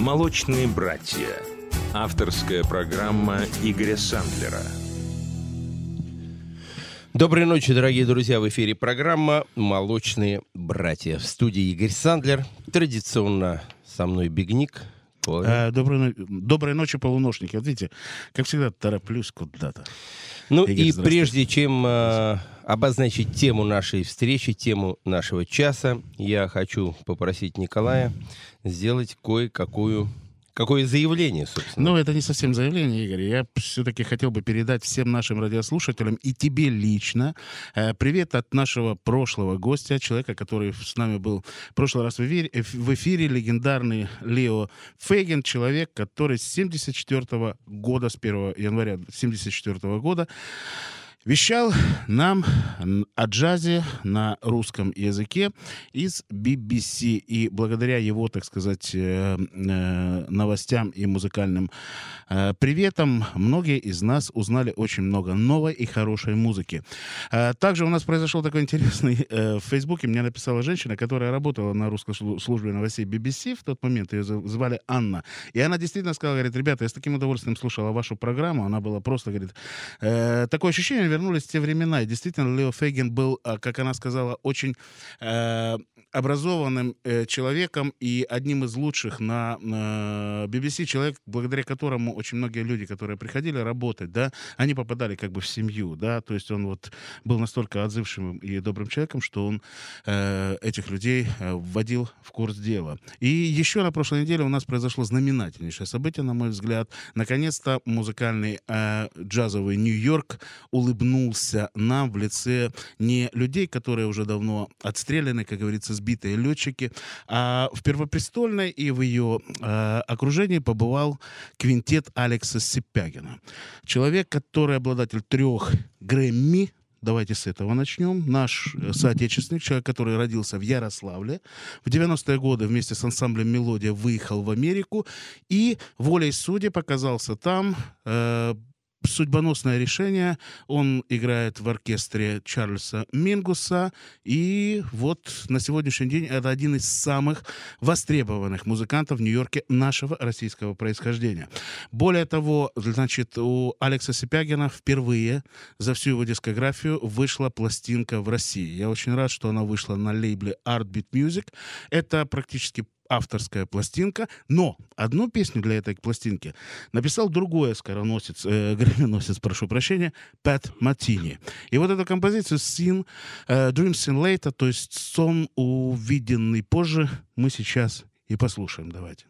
«Молочные братья». Авторская программа Игоря Сандлера. Доброй ночи, дорогие друзья. В эфире программа «Молочные братья». В студии Игорь Сандлер. Традиционно со мной Бигник. А, доброй, но- доброй ночи, полуношники. Вот видите, как всегда, тороплюсь куда-то. Ну Игорь, и прежде чем э, обозначить тему нашей встречи, тему нашего часа, я хочу попросить Николая сделать кое-какую какое заявление, собственно. Ну, это не совсем заявление, Игорь. Я все-таки хотел бы передать всем нашим радиослушателям и тебе лично э, привет от нашего прошлого гостя, человека, который с нами был в прошлый раз в эфире, э, в эфире легендарный Лео Фейген, человек, который с 74 года, с 1 января 74 года вещал нам о джазе на русском языке из BBC. И благодаря его, так сказать, э, э, новостям и музыкальным э, приветам, многие из нас узнали очень много новой и хорошей музыки. Также у нас произошел такой интересный... В Фейсбуке мне написала женщина, которая работала на русской слу- службе новостей BBC в тот момент. Ее звали Анна. И она действительно сказала, говорит, ребята, я с таким удовольствием слушала вашу программу. Она была просто, говорит, такое ощущение, вернулись в те времена. И действительно, Лео Фейген был, а, как она сказала, очень э, образованным э, человеком и одним из лучших на э, BBC, человек, благодаря которому очень многие люди, которые приходили работать, да, они попадали как бы в семью, да, то есть он вот был настолько отзывчивым и добрым человеком, что он э, этих людей э, вводил в курс дела. И еще на прошлой неделе у нас произошло знаменательнейшее событие, на мой взгляд. Наконец-то музыкальный э, джазовый Нью-Йорк улыбнулся нам в лице не людей, которые уже давно отстреляны, как говорится, сбитые летчики, а в Первопрестольной и в ее э, окружении побывал квинтет Алекса Сипягина. Человек, который обладатель трех Грэмми, Давайте с этого начнем. Наш э, соотечественник, человек, который родился в Ярославле, в 90-е годы вместе с ансамблем «Мелодия» выехал в Америку и волей судеб оказался там. Э, судьбоносное решение. Он играет в оркестре Чарльза Мингуса. И вот на сегодняшний день это один из самых востребованных музыкантов в Нью-Йорке нашего российского происхождения. Более того, значит, у Алекса Сипягина впервые за всю его дискографию вышла пластинка в России. Я очень рад, что она вышла на лейбле Artbeat Music. Это практически авторская пластинка, но одну песню для этой пластинки написал другой скороносец, э, грэминосец, прошу прощения, Пэт Матини. И вот эту композицию «Sin», э, «Dreams Seen Later», то есть «Сон, увиденный позже», мы сейчас и послушаем. Давайте.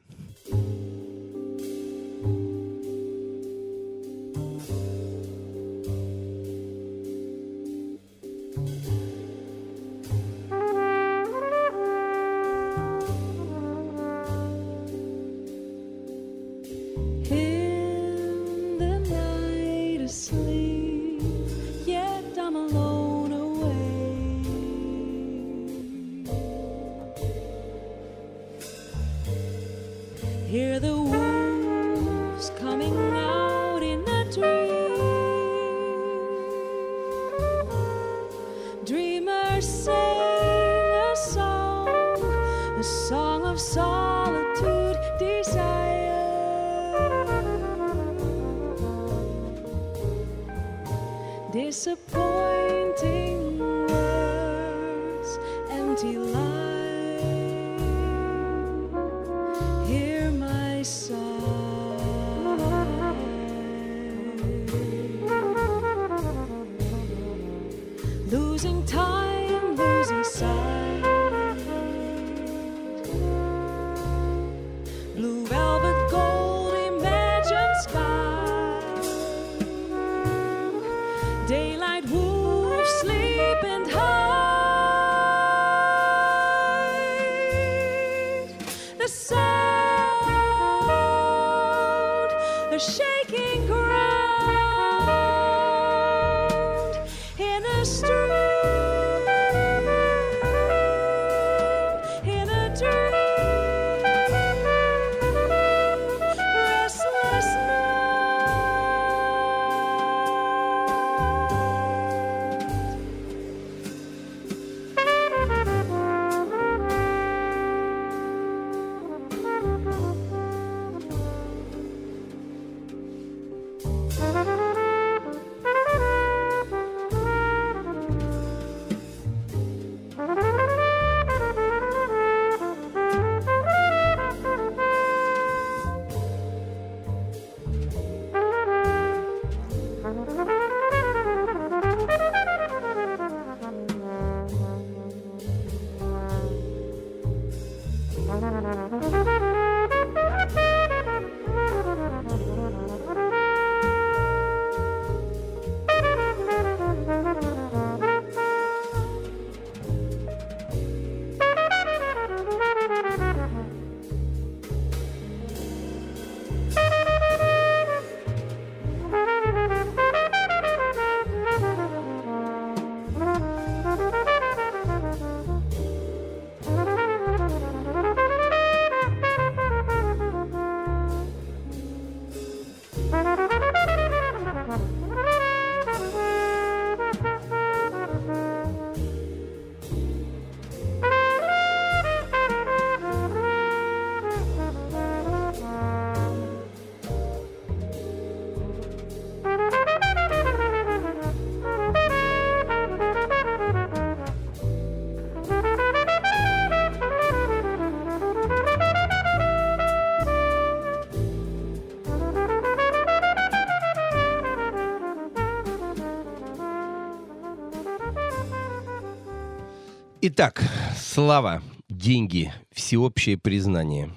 Итак, слава, деньги, всеобщее признание.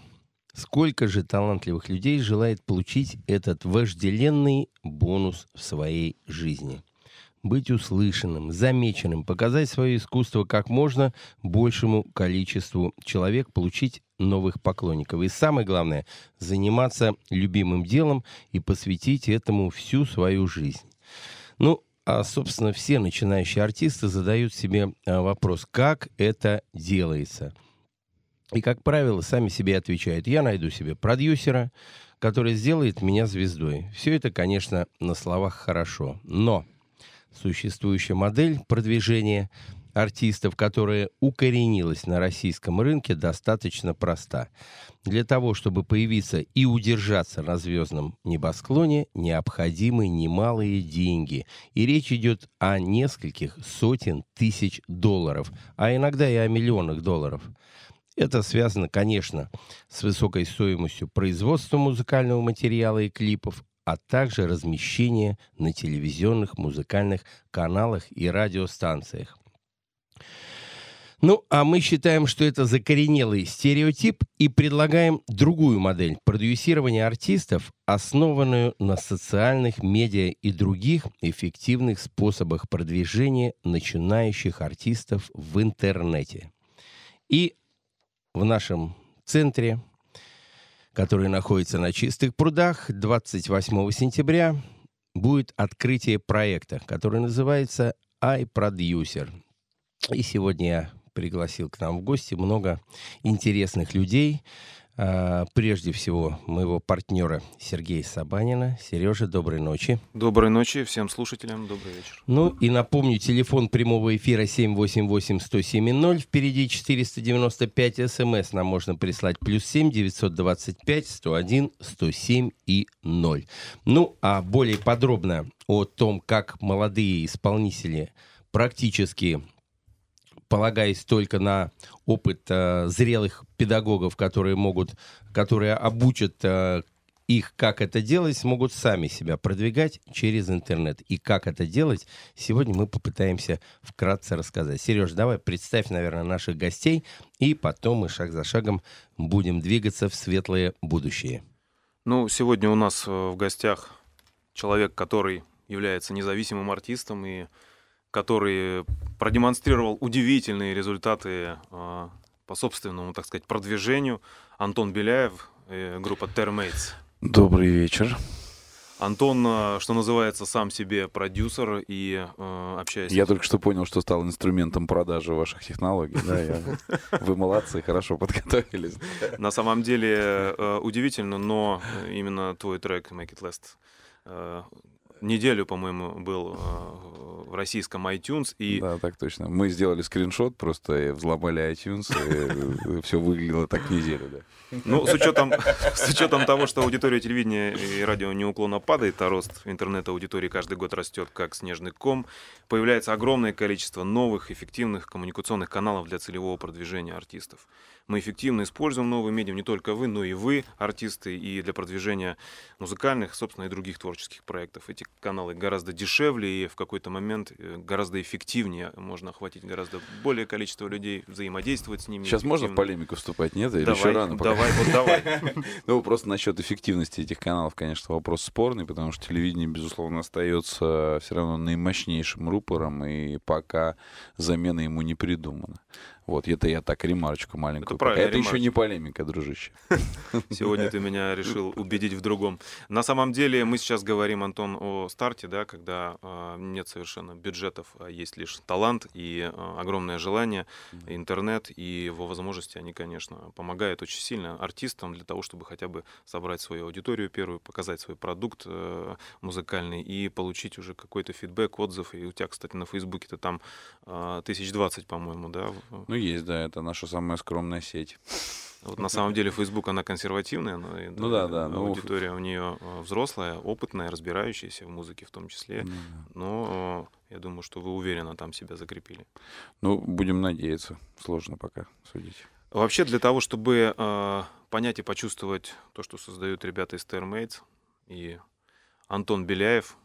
Сколько же талантливых людей желает получить этот вожделенный бонус в своей жизни? Быть услышанным, замеченным, показать свое искусство как можно большему количеству человек, получить новых поклонников. И самое главное, заниматься любимым делом и посвятить этому всю свою жизнь. Ну, а, собственно, все начинающие артисты задают себе а, вопрос, как это делается. И, как правило, сами себе отвечают, я найду себе продюсера, который сделает меня звездой. Все это, конечно, на словах хорошо. Но существующая модель продвижения артистов, которая укоренилась на российском рынке, достаточно проста. Для того, чтобы появиться и удержаться на звездном небосклоне, необходимы немалые деньги. И речь идет о нескольких сотен тысяч долларов, а иногда и о миллионах долларов. Это связано, конечно, с высокой стоимостью производства музыкального материала и клипов, а также размещения на телевизионных музыкальных каналах и радиостанциях. Ну, а мы считаем, что это закоренелый стереотип и предлагаем другую модель продюсирования артистов, основанную на социальных медиа и других эффективных способах продвижения начинающих артистов в интернете. И в нашем центре, который находится на Чистых прудах, 28 сентября будет открытие проекта, который называется iProducer. И сегодня я пригласил к нам в гости много интересных людей. А, Прежде всего, моего партнера Сергея Сабанина. Сережа, доброй ночи. Доброй ночи всем слушателям, добрый вечер. Ну и напомню, телефон прямого эфира 788-107-0. Впереди 495 смс. Нам можно прислать плюс 7 925 101 107 и 0. Ну, а более подробно о том, как молодые исполнители практически полагаясь только на опыт э, зрелых педагогов, которые могут, которые обучат э, их, как это делать, смогут сами себя продвигать через интернет. И как это делать, сегодня мы попытаемся вкратце рассказать. Сереж, давай представь, наверное, наших гостей, и потом мы шаг за шагом будем двигаться в светлое будущее. Ну, сегодня у нас э, в гостях человек, который является независимым артистом и который продемонстрировал удивительные результаты э, по собственному, так сказать, продвижению. Антон Беляев, группа Termates. Добрый вечер. Антон, э, что называется, сам себе продюсер и э, общаясь... Я только что понял, что стал инструментом продажи ваших технологий. Да, я... Вы молодцы, хорошо подготовились. На самом деле э, удивительно, но именно твой трек Make It Last э, неделю, по-моему, был э, в российском iTunes. И Да, так точно. Мы сделали скриншот, просто взломали iTunes, и все выглядело так неделю, да. Ну, с учетом, с учетом того, что аудитория телевидения и радио неуклонно падает, а рост интернет-аудитории каждый год растет как снежный ком, появляется огромное количество новых эффективных коммуникационных каналов для целевого продвижения артистов. Мы эффективно используем новые медиа, не только вы, но и вы, артисты, и для продвижения музыкальных, собственно, и других творческих проектов. Эти каналы гораздо дешевле и в какой-то момент э, гораздо эффективнее можно охватить гораздо более количество людей, взаимодействовать с ними. Сейчас можно в полемику вступать, нет? Или Давай, еще рано? пока? давай, вот давай. Ну, просто насчет эффективности этих каналов, конечно, вопрос спорный, потому что телевидение, безусловно, остается все равно наимощнейшим рупором, и пока замена ему не придумана. Вот, это я так ремарочку маленькую. Это это еще не полемика, дружище. Сегодня ты меня решил убедить в другом. На самом деле мы сейчас говорим, Антон, о старте, да, когда э, нет совершенно бюджетов, а есть лишь талант и э, огромное желание, интернет и его возможности, они, конечно, помогают очень сильно артистам для того, чтобы хотя бы собрать свою аудиторию первую, показать свой продукт э, музыкальный и получить уже какой-то фидбэк, отзыв. И у тебя, кстати, на Фейсбуке-то там э, тысяч двадцать, по-моему, да, Ну, есть, да, это наша самая скромная сеть. Вот на самом деле Facebook она консервативная, но и, Ну да, да, ну, аудитория у нее взрослая, опытная, разбирающаяся в музыке в том числе. Но э, я думаю, что вы уверенно там себя закрепили. Ну, будем надеяться. Сложно пока судить. Вообще для того, чтобы э, понять и почувствовать то, что создают ребята из Termates и Антон Беляев,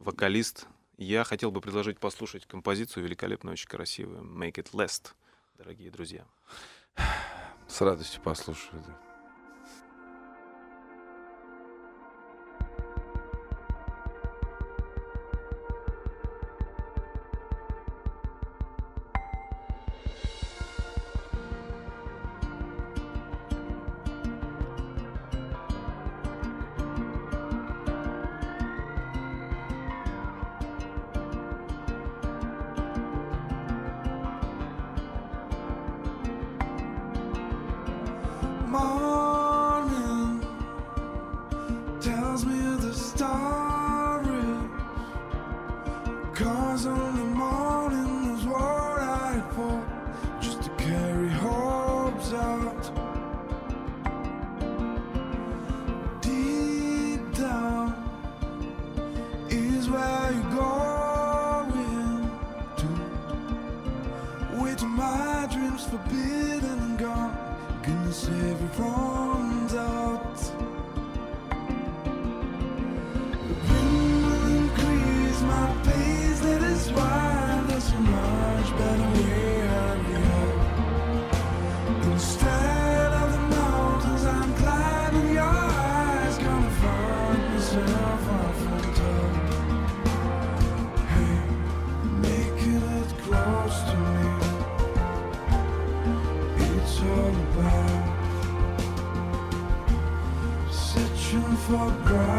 вокалист, я хотел бы предложить послушать композицию великолепную, очень красивую, Make It Last. Дорогие друзья. С радостью послушаю. да. Mom. every wrong. for girl.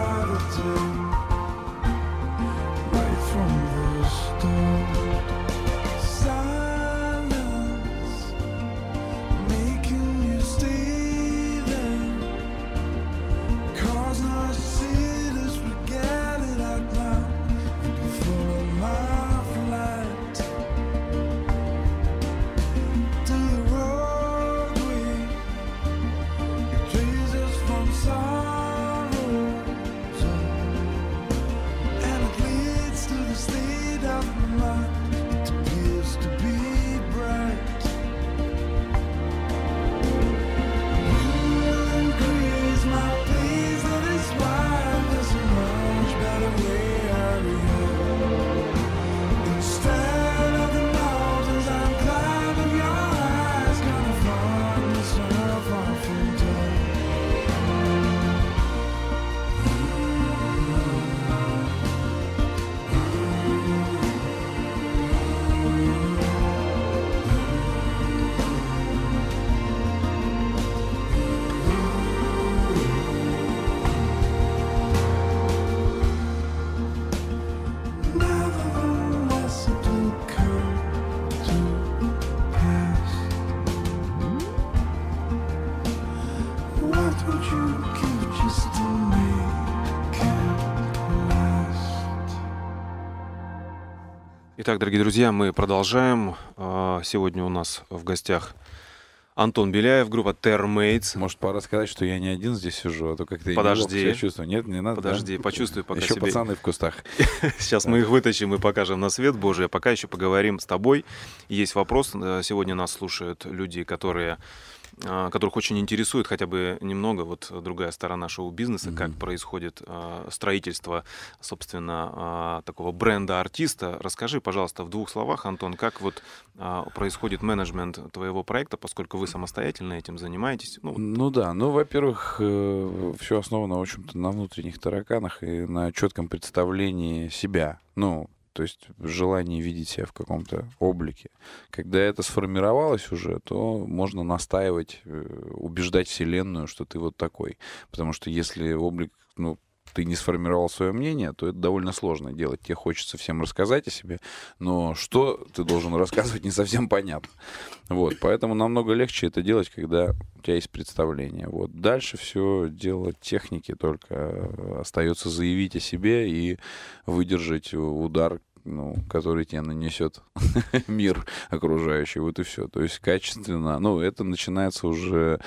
Итак, дорогие друзья, мы продолжаем. А, Сегодня у нас в гостях Антон Беляев, группа Termates. Может, пора сказать, что я не один здесь сижу, а то как-то я Подожди. себя чувствую. Нет, не надо. Подожди, да? почувствуй пока Еще себя. пацаны в кустах. Сейчас мы их вытащим и покажем на свет Божий. А пока еще поговорим с тобой. Есть вопрос. Э, Сегодня нас слушают люди, которые которых очень интересует хотя бы немного вот другая сторона шоу-бизнеса, как происходит а, строительство, собственно, а, такого бренда артиста. Расскажи, пожалуйста, в двух словах, Антон, как вот а, происходит менеджмент твоего проекта, поскольку вы самостоятельно этим занимаетесь. Ну, Ну да, ну, во-первых, все основано, в общем-то, на внутренних тараканах и на четком представлении себя. Ну, то есть желание видеть себя в каком-то облике. Когда это сформировалось уже, то можно настаивать, э, убеждать Вселенную, что ты вот такой. Потому что если облик, ну, ты не сформировал свое мнение, то это довольно сложно делать. Тебе хочется всем рассказать о себе, но что ты должен рассказывать, не совсем понятно. Вот, поэтому намного легче это делать, когда у тебя есть представление. Вот. Дальше все дело техники, только остается заявить о себе и выдержать удар ну, который тебе нанесет мир окружающий, вот и все. То есть качественно, ну, это начинается уже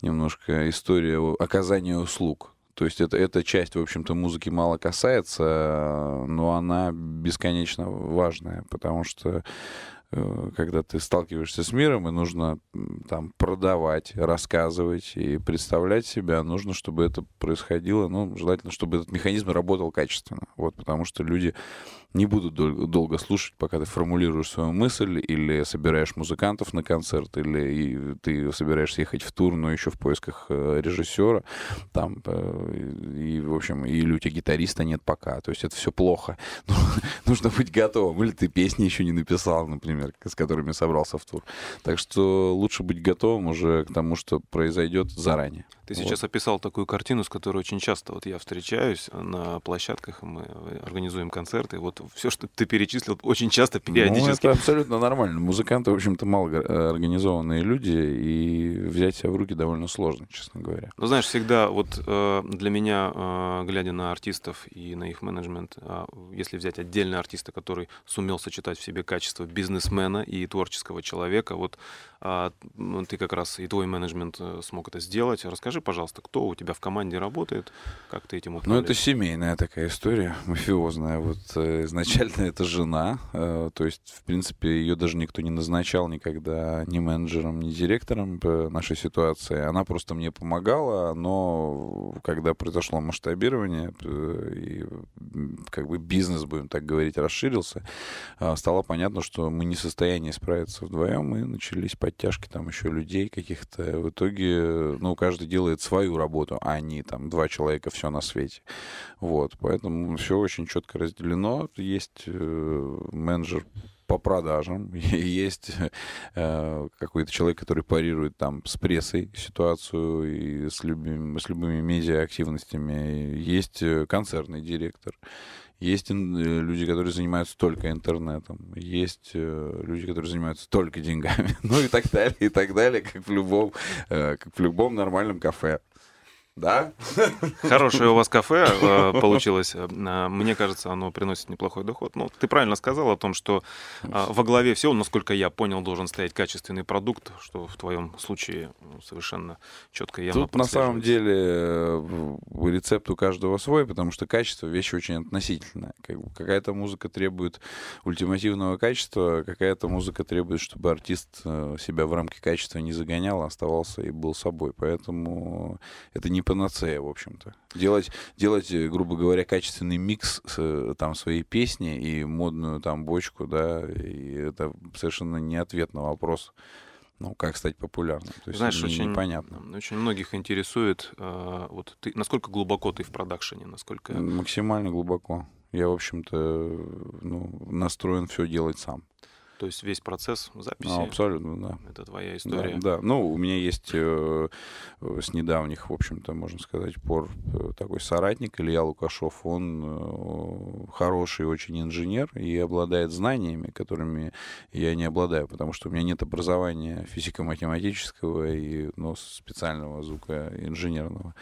немножко история оказания услуг. То есть это, эта часть, в общем-то, музыки мало касается, но она бесконечно важная, потому что э, когда ты сталкиваешься с миром, и нужно там продавать, рассказывать и представлять себя, нужно, чтобы это происходило, ну, желательно, чтобы этот механизм работал качественно. Вот, потому что люди не будут дол- долго слушать, пока ты формулируешь свою мысль или собираешь музыкантов на концерт, или и ты собираешься ехать в тур, но еще в поисках э, режиссера, там, э, и, в общем, или у тебя гитариста нет пока, то есть это все плохо. Ну, нужно быть готовым. Или ты песни еще не написал, например, с которыми собрался в тур. Так что лучше быть готовым уже к тому, что произойдет заранее. Ты Вот. сейчас описал такую картину, с которой очень часто вот я встречаюсь на площадках, мы организуем концерты. Вот все, что ты перечислил, очень часто Ну, периодически. это абсолютно нормально. Музыканты, в общем-то, мало э, организованные люди, и взять себя в руки довольно сложно, честно говоря. Ну, знаешь, всегда вот э, для меня, э, глядя на артистов и на их менеджмент, если взять отдельно артиста, который сумел сочетать в себе качество бизнесмена и творческого человека, вот а, ну, ты как раз и твой менеджмент смог это сделать. Расскажи, пожалуйста, кто у тебя в команде работает, как ты этим Ну, управляешь? это семейная такая история, мафиозная. Вот э, изначально это жена, э, то есть, в принципе, ее даже никто не назначал никогда ни менеджером, ни директором по нашей ситуации. Она просто мне помогала, но когда произошло масштабирование, э, и как бы бизнес, будем так говорить, расширился, а, стало понятно, что мы не в состоянии справиться вдвоем, и начались подтяжки там еще людей каких-то. В итоге, э, ну, каждый делает свою работу, а не там два человека все на свете. Вот, поэтому все очень четко разделено. Есть э, менеджер по продажам, есть э, какой-то человек, который парирует там с прессой ситуацию и с любыми, с любыми медиа-активностями, есть э, концертный директор, есть э, люди, которые занимаются только интернетом, есть люди, которые занимаются только деньгами, ну и так далее, и так далее, как в любом, э, как в любом нормальном кафе. Да? Хорошее у вас кафе э, получилось. Э, Мне кажется, оно приносит неплохой доход. Ну, ты правильно сказал о том, что э, во главе всего, насколько я понял, должен стоять качественный продукт, что в твоем случае ну, совершенно четко и явно Тут на самом деле рецепт у каждого свой, потому что качество вещь очень бы какая-то музыка требует ультимативного качества, какая-то музыка требует, чтобы артист себя в рамки качества не загонял, а оставался и был собой. Поэтому это не панацея, в общем-то. Делать, делать, э, грубо говоря, качественный микс э, там своей песни и модную там бочку, да, и это совершенно не ответ на вопрос, ну, как стать популярным. То есть Знаешь, очень, непонятно. очень многих интересует, э, вот ты, насколько глубоко ты в продакшене, насколько... Максимально глубоко. Я, в общем-то, ну, настроен все делать сам. То есть весь процесс записи, Ну, абсолютно, да. это твоя Да, история. да. Ну, у меня есть э, э, с недавних, в общем-то, можно сказать, пор э, такой соратник Илья Лукашов. Он э, хороший очень инженер и обладает знаниями, которыми я не обладаю, потому что у меня нет образования физико-математического и ну, специального звукоинженерного.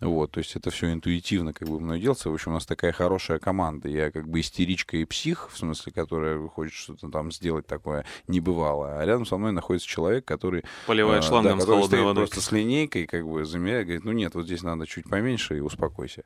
Вот, то есть это все интуитивно как бы мной делается. В общем, у нас такая хорошая команда. Я как бы истеричка и псих, в смысле, которая хочет что-то там сделать такое небывалое. А рядом со мной находится человек, который Поливает а, шлангом да, с который холодной стоит водой. просто с линейкой, как бы замеряет, говорит, ну нет, вот здесь надо чуть поменьше и успокойся.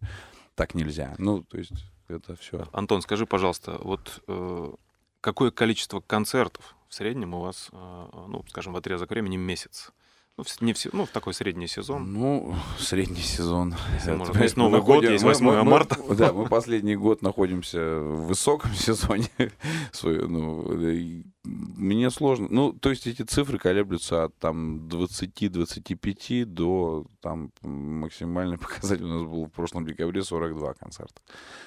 Так нельзя. Ну, то есть это все. Антон, скажи, пожалуйста, вот э, какое количество концертов в среднем у вас, э, ну, скажем, в отрезок времени месяц? Ну, в, не все, ну, в такой средний сезон. Ну, средний сезон. Если Это. Есть мы Новый год, есть мы- 8 мы- мы- марта. Да, мы последний год находимся в высоком сезоне. Свой, ну, мне сложно. Ну, то есть эти цифры колеблются от там 20-25 до там максимальный показатель у нас был в прошлом декабре 42 концерта.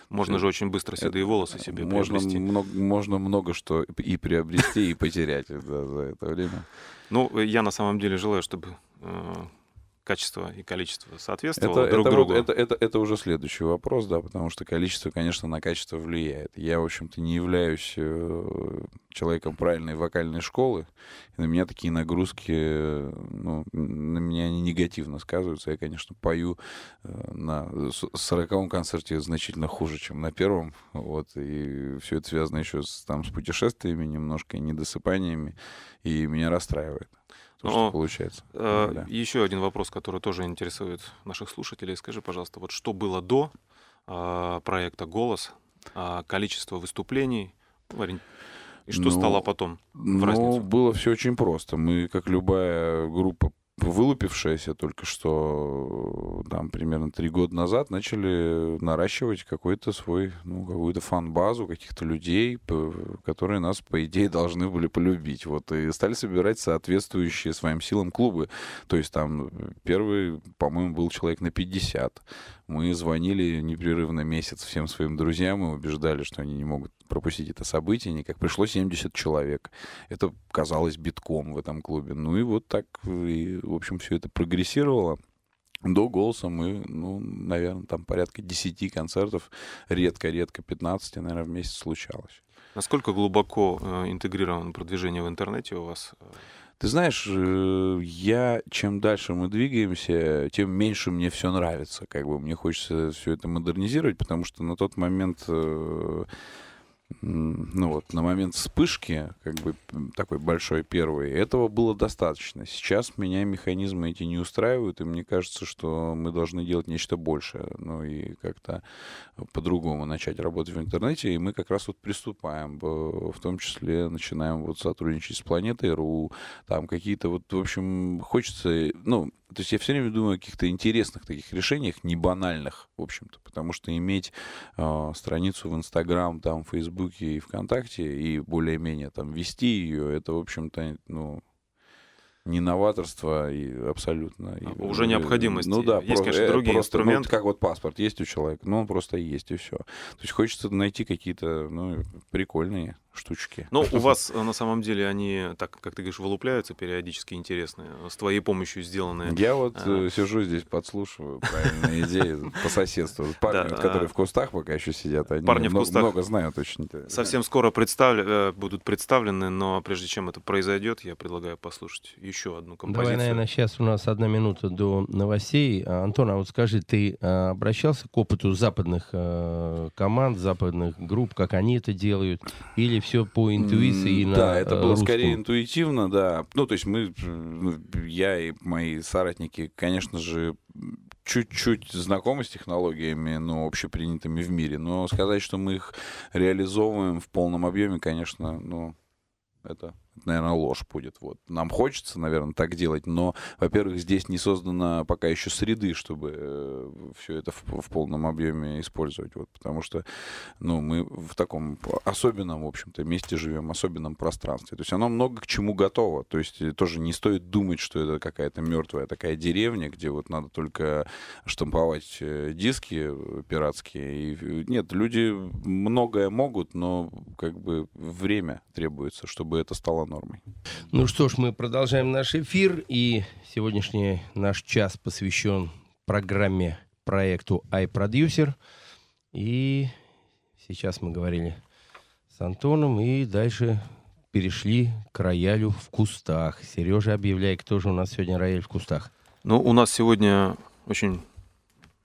Можно же очень быстро седые волосы себе можно приобрести. много, можно много что и приобрести, и потерять за это время. Ну, я на самом деле желаю, чтобы э, качество и количество соответствовало Это, друг это, вот- другу. это, это, это уже следующий вопрос, да, потому что количество, конечно, на качество влияет. Я, в общем-то, не являюсь э, человеком правильной вокальной школы, и на меня такие нагрузки, ну, на меня они негативно сказываются. Я, конечно, пою э, на сороковом концерте значительно хуже, чем на первом, вот, и все это связано еще с, там, с путешествиями немножко, и недосыпаниями, и меня расстраивает. То, что получается. Э, Да. Еще один вопрос, который тоже интересует наших слушателей. Скажи, пожалуйста, вот что было до э, проекта «Голос», а, количество выступлений, ну, И что Ну, стало потом? Ну, разницу? было все очень просто. Мы, как любая группа, вылупившаяся только что, там, примерно три года назад, начали наращивать какой-то свой, ну, какую-то фан-базу каких-то людей, которые нас, по идее, должны были полюбить. Вот, и стали собирать соответствующие своим силам клубы. То есть там первый, по-моему, был человек на 50. Мы звонили непрерывно месяц всем своим друзьям и убеждали, что они не могут пропустить это событие никак. Пришло 70 человек. Это казалось битком в этом клубе. Ну и вот так, и, в общем, все это прогрессировало. До голоса мы, ну, наверное, там порядка 10 концертов, редко-редко 15, наверное, в месяц случалось. Насколько глубоко э, интегрировано продвижение в интернете у вас? Ты знаешь, э, я чем дальше мы двигаемся, тем меньше мне все нравится. Как бы мне хочется все это модернизировать, потому что на тот момент, э, ну вот, на момент вспышки, как бы такой большой первой, этого было достаточно. Сейчас меня механизмы эти не устраивают, и мне кажется, что мы должны делать нечто большее, ну и как-то по-другому начать работать в интернете, и мы как раз вот приступаем, в в том числе начинаем вот сотрудничать с Планетой.ру, там какие-то вот, в общем, хочется, ну, то есть я все время думаю о каких-то интересных таких решениях, не банальных, в общем-то, потому что иметь э, страницу в Инстаграм, там, в Фейсбуке и ВКонтакте и более-менее там вести ее, это, в общем-то, ну, не новаторство и абсолютно. и, А, уже э, необходимость. Ну да, Есть, просто- конечно, э, другие просто, ну, инструменты. как вот паспорт есть у человека, ну он просто есть и все. То есть хочется найти какие-то ну, прикольные штучки. Ну, у вас э, на самом деле они, так как ты говоришь, вылупляются периодически интересные, с твоей помощью сделанные. Я вот А. сижу здесь, подслушиваю правильные идеи по соседству. Парни, которые а. в кустах пока еще сидят, они Парни в много, кустах много знают очень. Совсем скоро будут представлены, но прежде чем это произойдет, я предлагаю послушать еще одну композицию. Давай, наверное, сейчас у нас одна минута до новостей. А, Антон, а вот скажи, ты обращался к опыту западных команд, западных групп, как они это делают? Или все по интуиции на Да, это э, было русскую? скорее интуитивно, да. Ну, то есть мы, ну, я и мои соратники, конечно же, чуть-чуть знакомы с технологиями, ну, общепринятыми в мире, но сказать, что мы их реализовываем в полном объеме, конечно, ну, это, наверное, ложь будет. Вот. Нам хочется, наверное, так делать, но, во-первых, здесь не создана пока еще среды, чтобы все это в, в полном объеме использовать. Вот, потому что ну, мы в таком особенном, в общем-то, месте живем, особенном пространстве. То есть оно много к чему готово. То есть э, тоже не стоит думать, что это какая-то мертвая такая деревня, где вот надо только штамповать э, диски э, пиратские. И, э, нет, люди многое могут, но как бы время требуется, чтобы это стало нормой. Ну что ж, мы продолжаем наш эфир, и сегодняшний наш час посвящен программе, проекту iProducer. И сейчас мы говорили с Антоном, и дальше перешли к роялю в кустах. Сережа, объявляй, кто же у нас сегодня рояль в кустах. Ну, у нас сегодня очень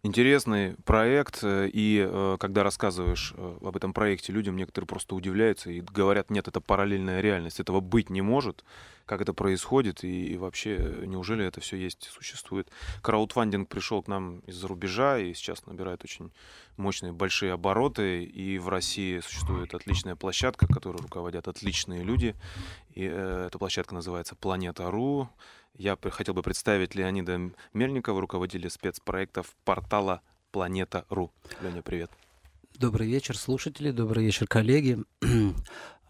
интересный проект, э, и э, когда рассказываешь э, об этом проекте людям, некоторые просто удивляются и говорят, нет, это параллельная реальность, этого быть не может, как это происходит, и, вообще, неужели это все есть, существует. Краудфандинг пришел к нам из-за рубежа, и сейчас набирает очень мощные, большие обороты, и в России существует отличная площадка, которой руководят отличные люди, и эта площадка называется «Планета.ру», я хотел бы представить Леонида Мельникова, руководителя спецпроектов портала Планета.ру. Леня, привет. Добрый вечер, слушатели, добрый вечер, коллеги.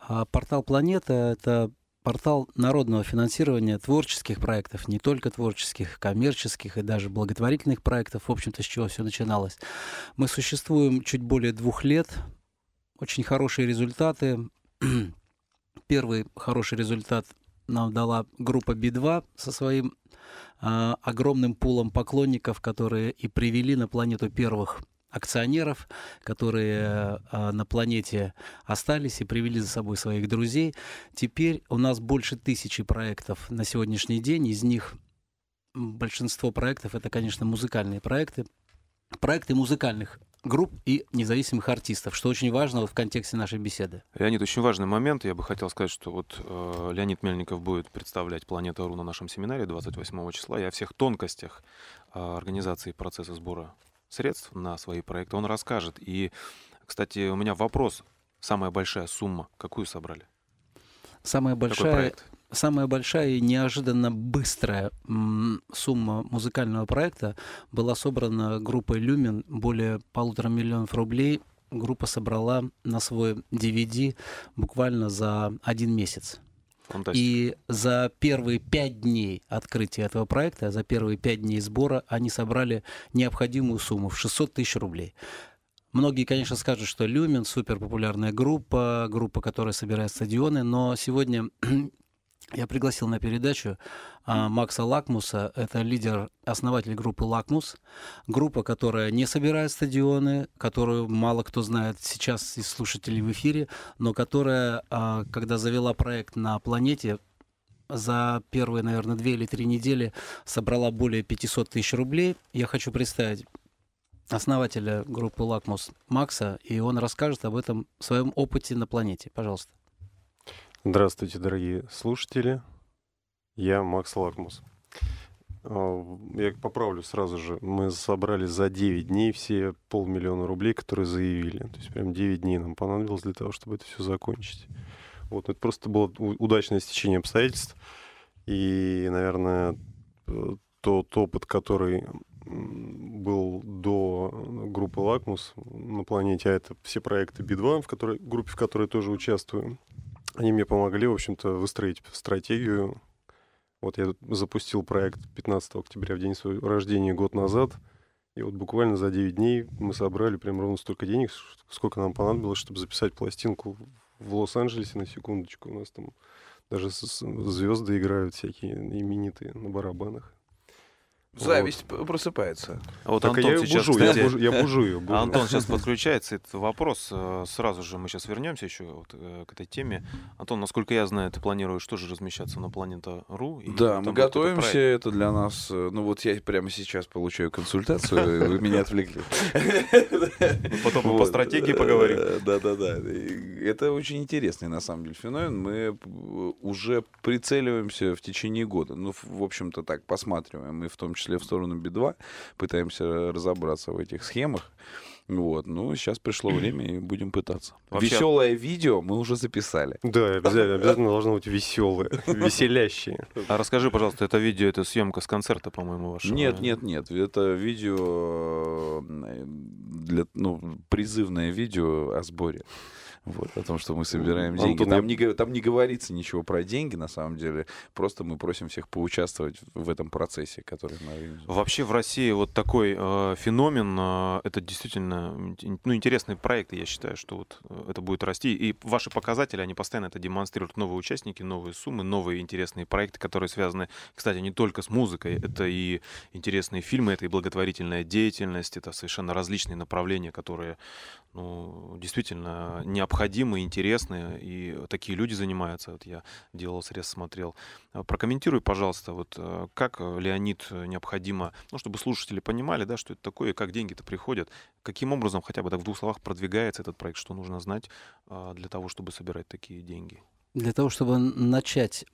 А, Портал «Планета» — это портал народного финансирования творческих проектов, не только творческих, коммерческих и даже благотворительных проектов, в общем-то, с чего все начиналось. Мы существуем чуть более двух лет, очень хорошие результаты. Первый хороший результат нам дала группа Би-2 со своим а, огромным пулом поклонников, которые и привели на планету первых акционеров, которые а, на планете остались и привели за собой своих друзей. Теперь у нас больше тысячи проектов на сегодняшний день. Из них большинство проектов это, конечно, музыкальные проекты. Проекты музыкальных групп и независимых артистов, что очень важно в контексте нашей беседы. Леонид, очень важный момент. Я бы хотел сказать, что вот э, Леонид Мельников будет представлять Планета.ру на нашем семинаре 28 числа. И о всех тонкостях э, организации процесса сбора средств на свои проекты он расскажет. И, кстати, у меня вопрос. Самая большая сумма, какую собрали? Самая большая, проект. Самая большая и неожиданно быстрая сумма музыкального проекта была собрана группой «Люмен». Более полутора миллионов рублей группа собрала на свой DVD буквально за один месяц. Фантастика. И за первые пять дней открытия этого проекта, за первые пять дней сбора, они собрали необходимую сумму в 600 тысяч рублей. Многие, конечно, скажут, что Люмен супер популярная группа, группа, которая собирает стадионы, но сегодня я пригласил на передачу а, Макса Лакмуса, это лидер, основатель группы Лакмус, группа, которая не собирает стадионы, которую мало кто знает сейчас из слушателей в эфире, но которая, а, когда завела проект на планете, за первые, наверное, две или три недели собрала более 500 тысяч рублей. Я хочу представить основателя группы Лакмус Макса, и он расскажет об этом в своем опыте на планете. Пожалуйста. Здравствуйте, дорогие слушатели. Я Макс Лакмус. А, Я поправлю сразу же. Мы собрали за 9 дней все полмиллиона рублей, которые заявили. То есть прям 9 дней нам понадобилось для того, чтобы это все закончить. Вот, это просто было удачное стечение обстоятельств. И, наверное, э, тот опыт, который был до группы «Лакмус» на планете, а это все проекты Би-2, в которой, группе, в которой тоже участвую, они мне помогли, в общем-то, выстроить стратегию. Вот я запустил проект 15 октября, в день своего рождения, год назад. И вот буквально за 9 дней мы собрали прям ровно столько денег, сколько нам понадобилось, чтобы записать пластинку в Лос-Анджелесе, на секундочку. У нас там даже звезды играют всякие именитые на барабанах. Зависть п- просыпается. А вот Так Антон я сейчас, бужу, кстати, я бужу, я бужу ее. бужу. Антон сейчас подключается. Это вопрос. э, Сразу же мы сейчас вернемся еще вот, э, к этой теме. Антон, насколько я знаю, ты планируешь тоже размещаться на Планета.ру. Да, мы готовимся, это для нас... э, Ну вот я прямо сейчас получаю консультацию, вы меня отвлекли. Потом мы по Вот, стратегии поговорим. Да-да-да. Это очень интересный, на самом деле, феномен. Мы уже прицеливаемся в течение года. Ну, в в общем-то, так, посматриваем. И в том числе в сторону Би-2 пытаемся разобраться в этих схемах. Вот. Ну, сейчас пришло время, и будем пытаться. Вообще- Веселое видео мы уже записали. Да, обязательно, обязательно должно быть веселое, веселящее. А расскажи, пожалуйста, это видео, это съемка с концерта, по-моему, вашего. Нет, нет, нет. Это видео э, для, ну, призывное видео о сборе. Вот, о том, что мы собираем Антон, деньги. я- Там не, го- там не говорится ничего про деньги, на самом деле. Просто мы просим всех поучаствовать в этом процессе, который мы организуем. Вообще в России вот такой э, феномен, э, это действительно ну, интересный проект, я считаю, что вот э, это будет расти. И ваши показатели, они постоянно это демонстрируют. Новые участники, новые суммы, новые интересные проекты, которые связаны, кстати, не только с музыкой, это и интересные фильмы, это и благотворительная деятельность, это совершенно различные направления, которые ну, действительно необходимы, интересны, и такие люди занимаются. Вот я делал срез, смотрел. А, Прокомментируй, пожалуйста, вот э, как э, Леонид э, необходимо, ну, чтобы слушатели понимали, да, что это такое, как деньги-то приходят, каким образом хотя бы так в двух словах продвигается этот проект, что нужно знать а, для того, чтобы собирать такие деньги. Для того, чтобы начать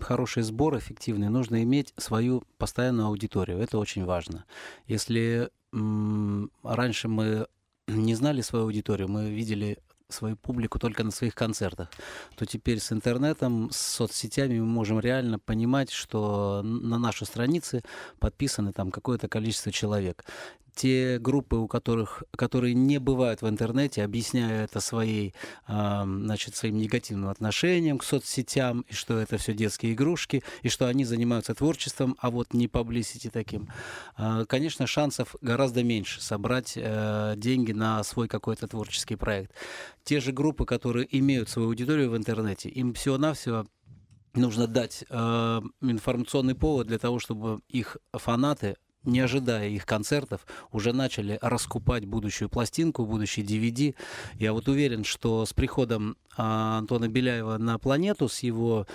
хороший сбор эффективный, нужно иметь свою постоянную аудиторию. Это очень важно. Если раньше мы не знали свою аудиторию, мы видели свою публику только на своих концертах, то теперь с интернетом, с соцсетями мы можем реально понимать, что на наши страницы подписаны там какое-то количество человек. Те группы, у которых, которые не бывают в интернете, объясняя это своей значит, своим негативным отношением к соцсетям, и что это все детские игрушки, и что они занимаются творчеством, а вот не паблисити таким. А, Конечно, шансов гораздо меньше собрать э, деньги на свой какой-то творческий проект. Те же группы, которые имеют свою аудиторию в интернете, им всего-навсего нужно дать э, информационный повод для того, чтобы их фанаты не ожидая их концертов, уже начали раскупать будущую пластинку, будущий DVD. Я вот уверен, что с приходом а, Антона Беляева на планету с его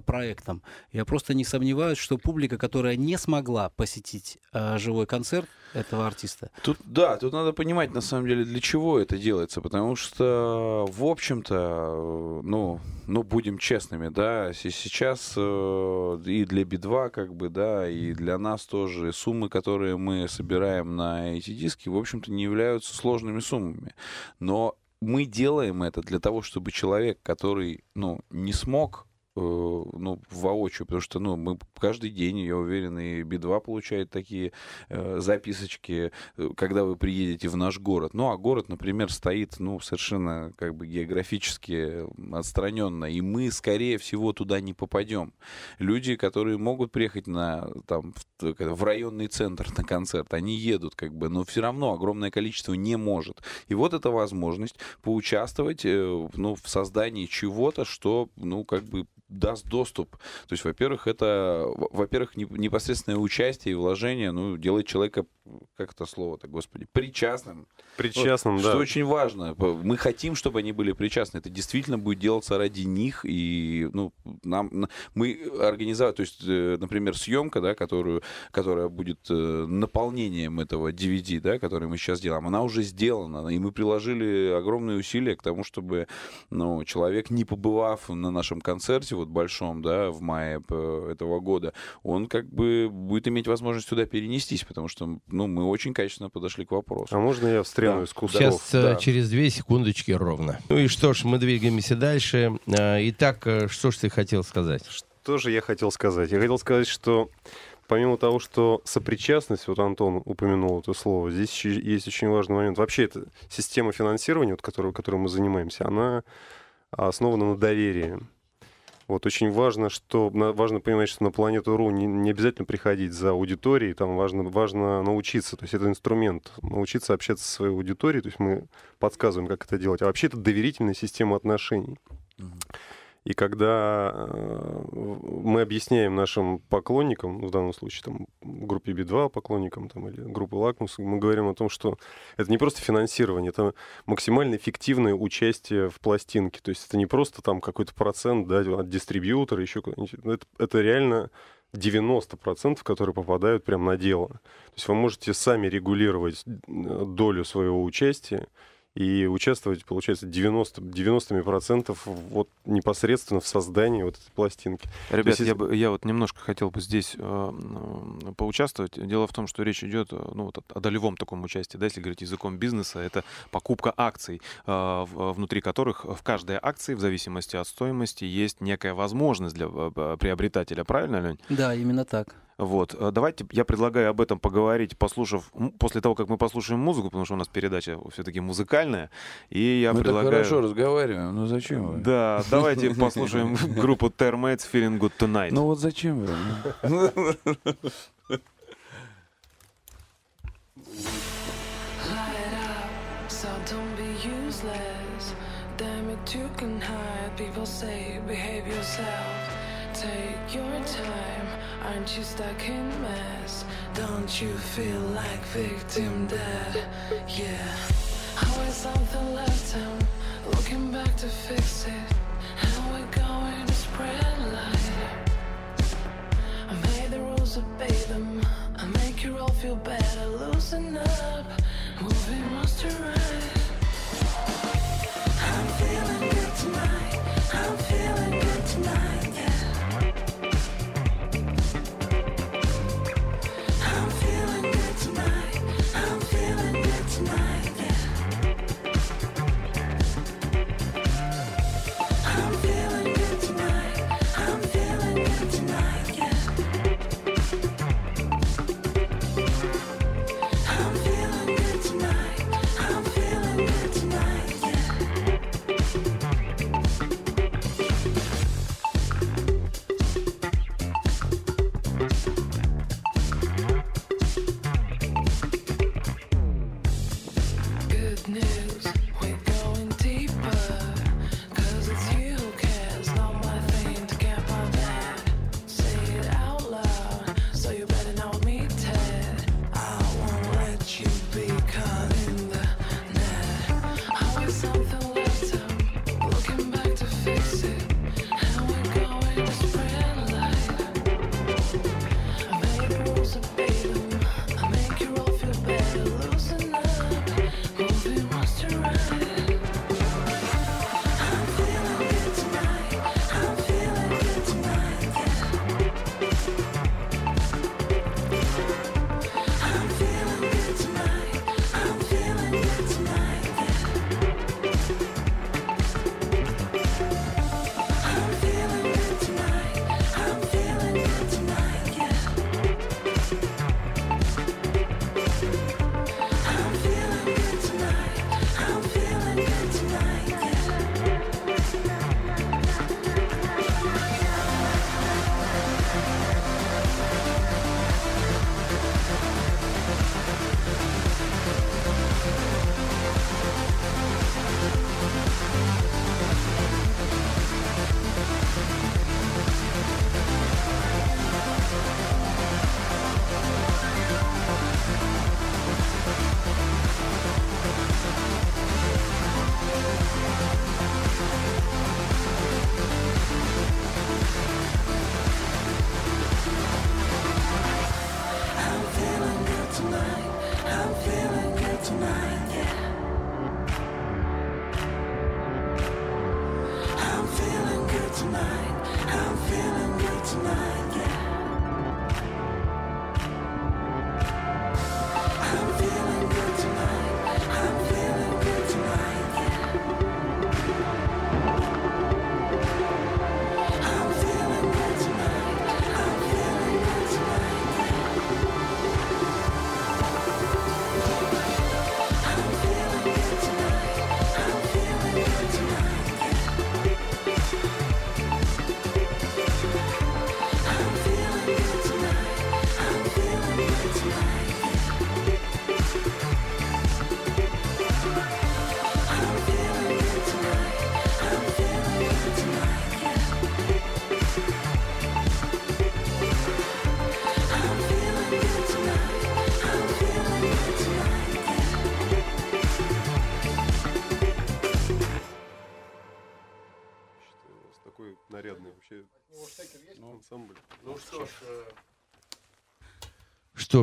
проектом, я просто не сомневаюсь, что публика, которая не смогла посетить а, живой концерт этого артиста, Тут, да, тут надо понимать, на самом деле, для чего это делается, потому что, в общем-то, э, ну, ну будем честными, да, се- сейчас э, и для Би-2, как бы, да, и для нас тоже суммы, которые мы собираем на эти диски, в общем-то, не являются сложными суммами. Но мы делаем это для того, чтобы человек, который, ну, не смог ну, воочию, потому что, ну, мы каждый день, я уверен, и Би-2 получает такие э, записочки, э, когда вы приедете в наш город. Ну, а город, например, стоит, ну, совершенно, как бы, географически отстраненно, и мы, скорее всего, туда не попадем. Люди, которые могут приехать на, там, в, в районный центр на концерт, они едут, как бы, но все равно огромное количество не может. И вот эта возможность поучаствовать, э, ну, в создании чего-то, что, ну, как бы, даст доступ. То есть, во-первых, это, во- во-первых, не- непосредственное участие и вложение, ну, делает человека, как это слово-то, господи, причастным. Причастным, Вот, да. Что очень важно. Мы хотим, чтобы они были причастны. Это действительно будет делаться ради них. И, ну, нам, мы организовать, то есть, э, например, съемка, да, которую, которая будет э, наполнением этого DVD, да, который мы сейчас делаем, она уже сделана. И мы приложили огромные усилия к тому, чтобы, ну, человек, не побывав на нашем концерте, вот большом, да, в мае этого года, он как бы будет иметь возможность туда перенестись, потому что, ну, мы очень качественно подошли к вопросу. А можно я встряну Да. из кустов? Сейчас э, да. через две секундочки ровно. Ну и что ж, мы двигаемся дальше. Э, Итак, э, что ж ты хотел сказать? Что же я хотел сказать? Я хотел сказать, что помимо того, что сопричастность, вот Антон упомянул это слово, здесь еще есть очень важный момент. Вообще, эта система финансирования, вот, которой, которой мы занимаемся, она основана на доверии. Вот очень важно, что важно понимать, что на планету РУ не, не обязательно приходить за аудиторией, там важно, важно научиться, то есть это инструмент, научиться общаться со своей аудиторией, то есть мы подсказываем, как это делать. А вообще это доверительная система отношений. И когда э, мы объясняем нашим поклонникам, в данном случае там, группе Би-2 поклонникам там, или группы Лакмус, мы говорим о том, что это не просто финансирование, это максимально эффективное участие в пластинке. То есть это не просто там какой-то процент да, от дистрибьютора, еще куда-нибудь. Это, это реально 90%, которые попадают прямо на дело. То есть вы можете сами регулировать э, долю своего участия и участвовать, получается, 90, 90% вот непосредственно в создании вот этой пластинки. Ребят, есть я, если- бы, я вот немножко хотел бы здесь э, поучаствовать. Дело в том, что речь идет э, ну, вот о, долевом таком участии, да, если говорить языком бизнеса, это покупка акций, э, в- внутри которых в каждой акции, в зависимости от стоимости, есть некая возможность для э, э, приобретателя, правильно, Лень? Да, именно так. Вот, э, давайте, я предлагаю об этом поговорить, послушав, после того, как мы послушаем музыку, потому что у нас передача все-таки музыкальная, и я мы предлагаю... так хорошо разговариваем, ну зачем вы? Да, давайте послушаем группу Termates Feeling Good Tonight. Ну вот зачем вы? Light up, so don't be useless. Damn it, you can hide. People say behave yourself. Take your time. Aren't you stuck in mess? Don't you feel like victim dead? Yeah. Always something left him. Looking back to fix it. How we going to spread light? I made the rules, obey them. I make you all feel better, loosen up, moving to right.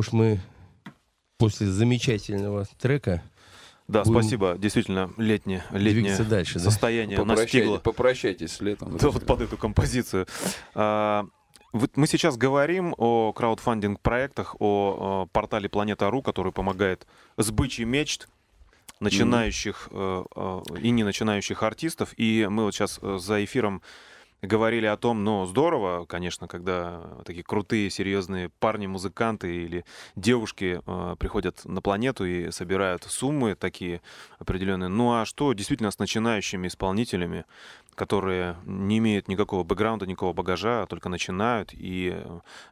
Что ж, мы после замечательного трека Да, Будем спасибо. Действительно, летнее, летнее дальше. да? состояние Попрощайте- настигло. попрощайтесь с летом. Да, вот под эту композицию. А, вот мы сейчас говорим о краудфандинг-проектах, о, э, портале Планета.ру, который помогает сбыче мечт начинающих э, э, и не начинающих артистов. И мы вот сейчас э, за эфиром говорили о том, ну, здорово, конечно, когда такие крутые, серьезные парни, музыканты или девушки э, приходят на планету и собирают суммы такие определенные. Ну, а что действительно с начинающими исполнителями, которые не имеют никакого бэкграунда, никакого багажа, а только начинают и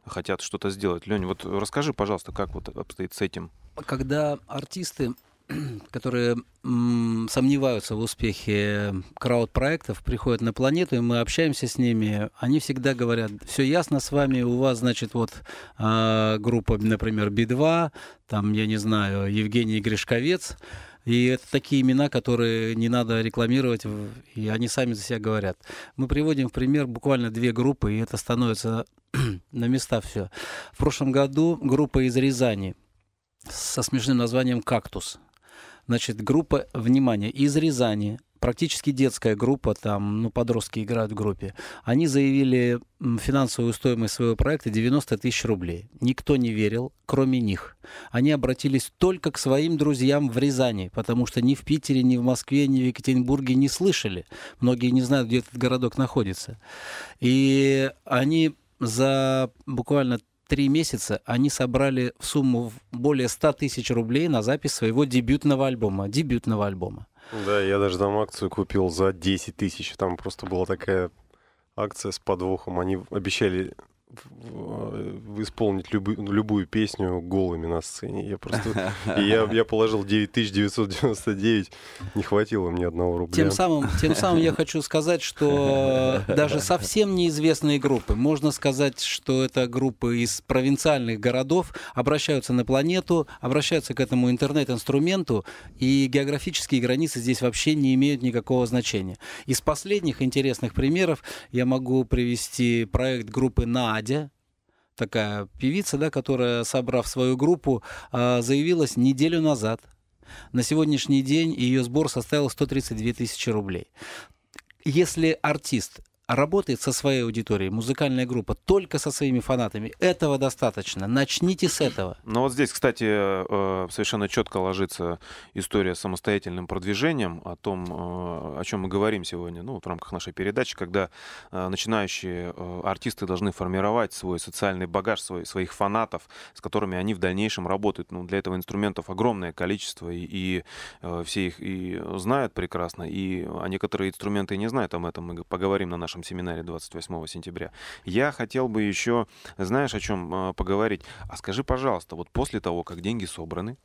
хотят что-то сделать? Лень, вот расскажи, пожалуйста, как вот обстоит с этим? когда артисты, которые м, сомневаются в успехе крауд-проектов, приходят на планету, и мы общаемся с ними, они всегда говорят, все ясно с вами, у вас, значит, вот а, группа, например, Би-2, там, я не знаю, Евгений Гришковец, и это такие имена, которые не надо рекламировать, и они сами за себя говорят. Мы приводим в пример буквально две группы, и это становится на места все. В прошлом году группа из Рязани со смешным названием «Кактус». Значит, группа, внимание, из Рязани, практически детская группа, там, ну, подростки играют в группе, они заявили финансовую стоимость своего проекта 90 тысяч рублей. Никто не верил, кроме них. Они обратились только к своим друзьям в Рязани, потому что ни в Питере, ни в Москве, ни в Екатеринбурге не слышали. Многие не знают, где этот городок находится. И они за буквально три месяца они собрали в сумму более 100 тысяч рублей на запись своего дебютного альбома. Дебютного альбома. Да, я даже там акцию купил за 10 тысяч. Там просто была такая акция с подвохом. Они обещали исполнить любы- любую песню голыми на сцене. Я просто... Я, я положил 9999, не хватило мне одного рубля. Тем самым, тем самым я хочу сказать, что даже совсем неизвестные группы, можно сказать, что это группы из провинциальных городов, обращаются на планету, обращаются к этому интернет-инструменту, и географические границы здесь вообще не имеют никакого значения. Из последних интересных примеров я могу привести проект группы «Надя», такая певица, да, которая, собрав свою группу, а, заявилась неделю назад. На сегодняшний день ее сбор составил 132 тысячи рублей. Если артист работает со своей аудиторией, музыкальная группа, только со своими фанатами, этого достаточно. Начните с этого. Но вот здесь, кстати, э, совершенно четко ложится история с самостоятельным продвижением, о том, э, о чем мы говорим сегодня, ну, в рамках нашей передачи, когда э, начинающие артисты должны формировать свой социальный багаж, свой, своих фанатов, с которыми они в дальнейшем работают. Ну, для этого инструментов огромное количество, и, и, все их и знают прекрасно, и а некоторые инструменты не знают об этом. Мы поговорим на нашем семинаре 28 сентября. Я хотел бы еще, знаешь, о чем э, поговорить? А скажи, пожалуйста, вот после того, как деньги собраны,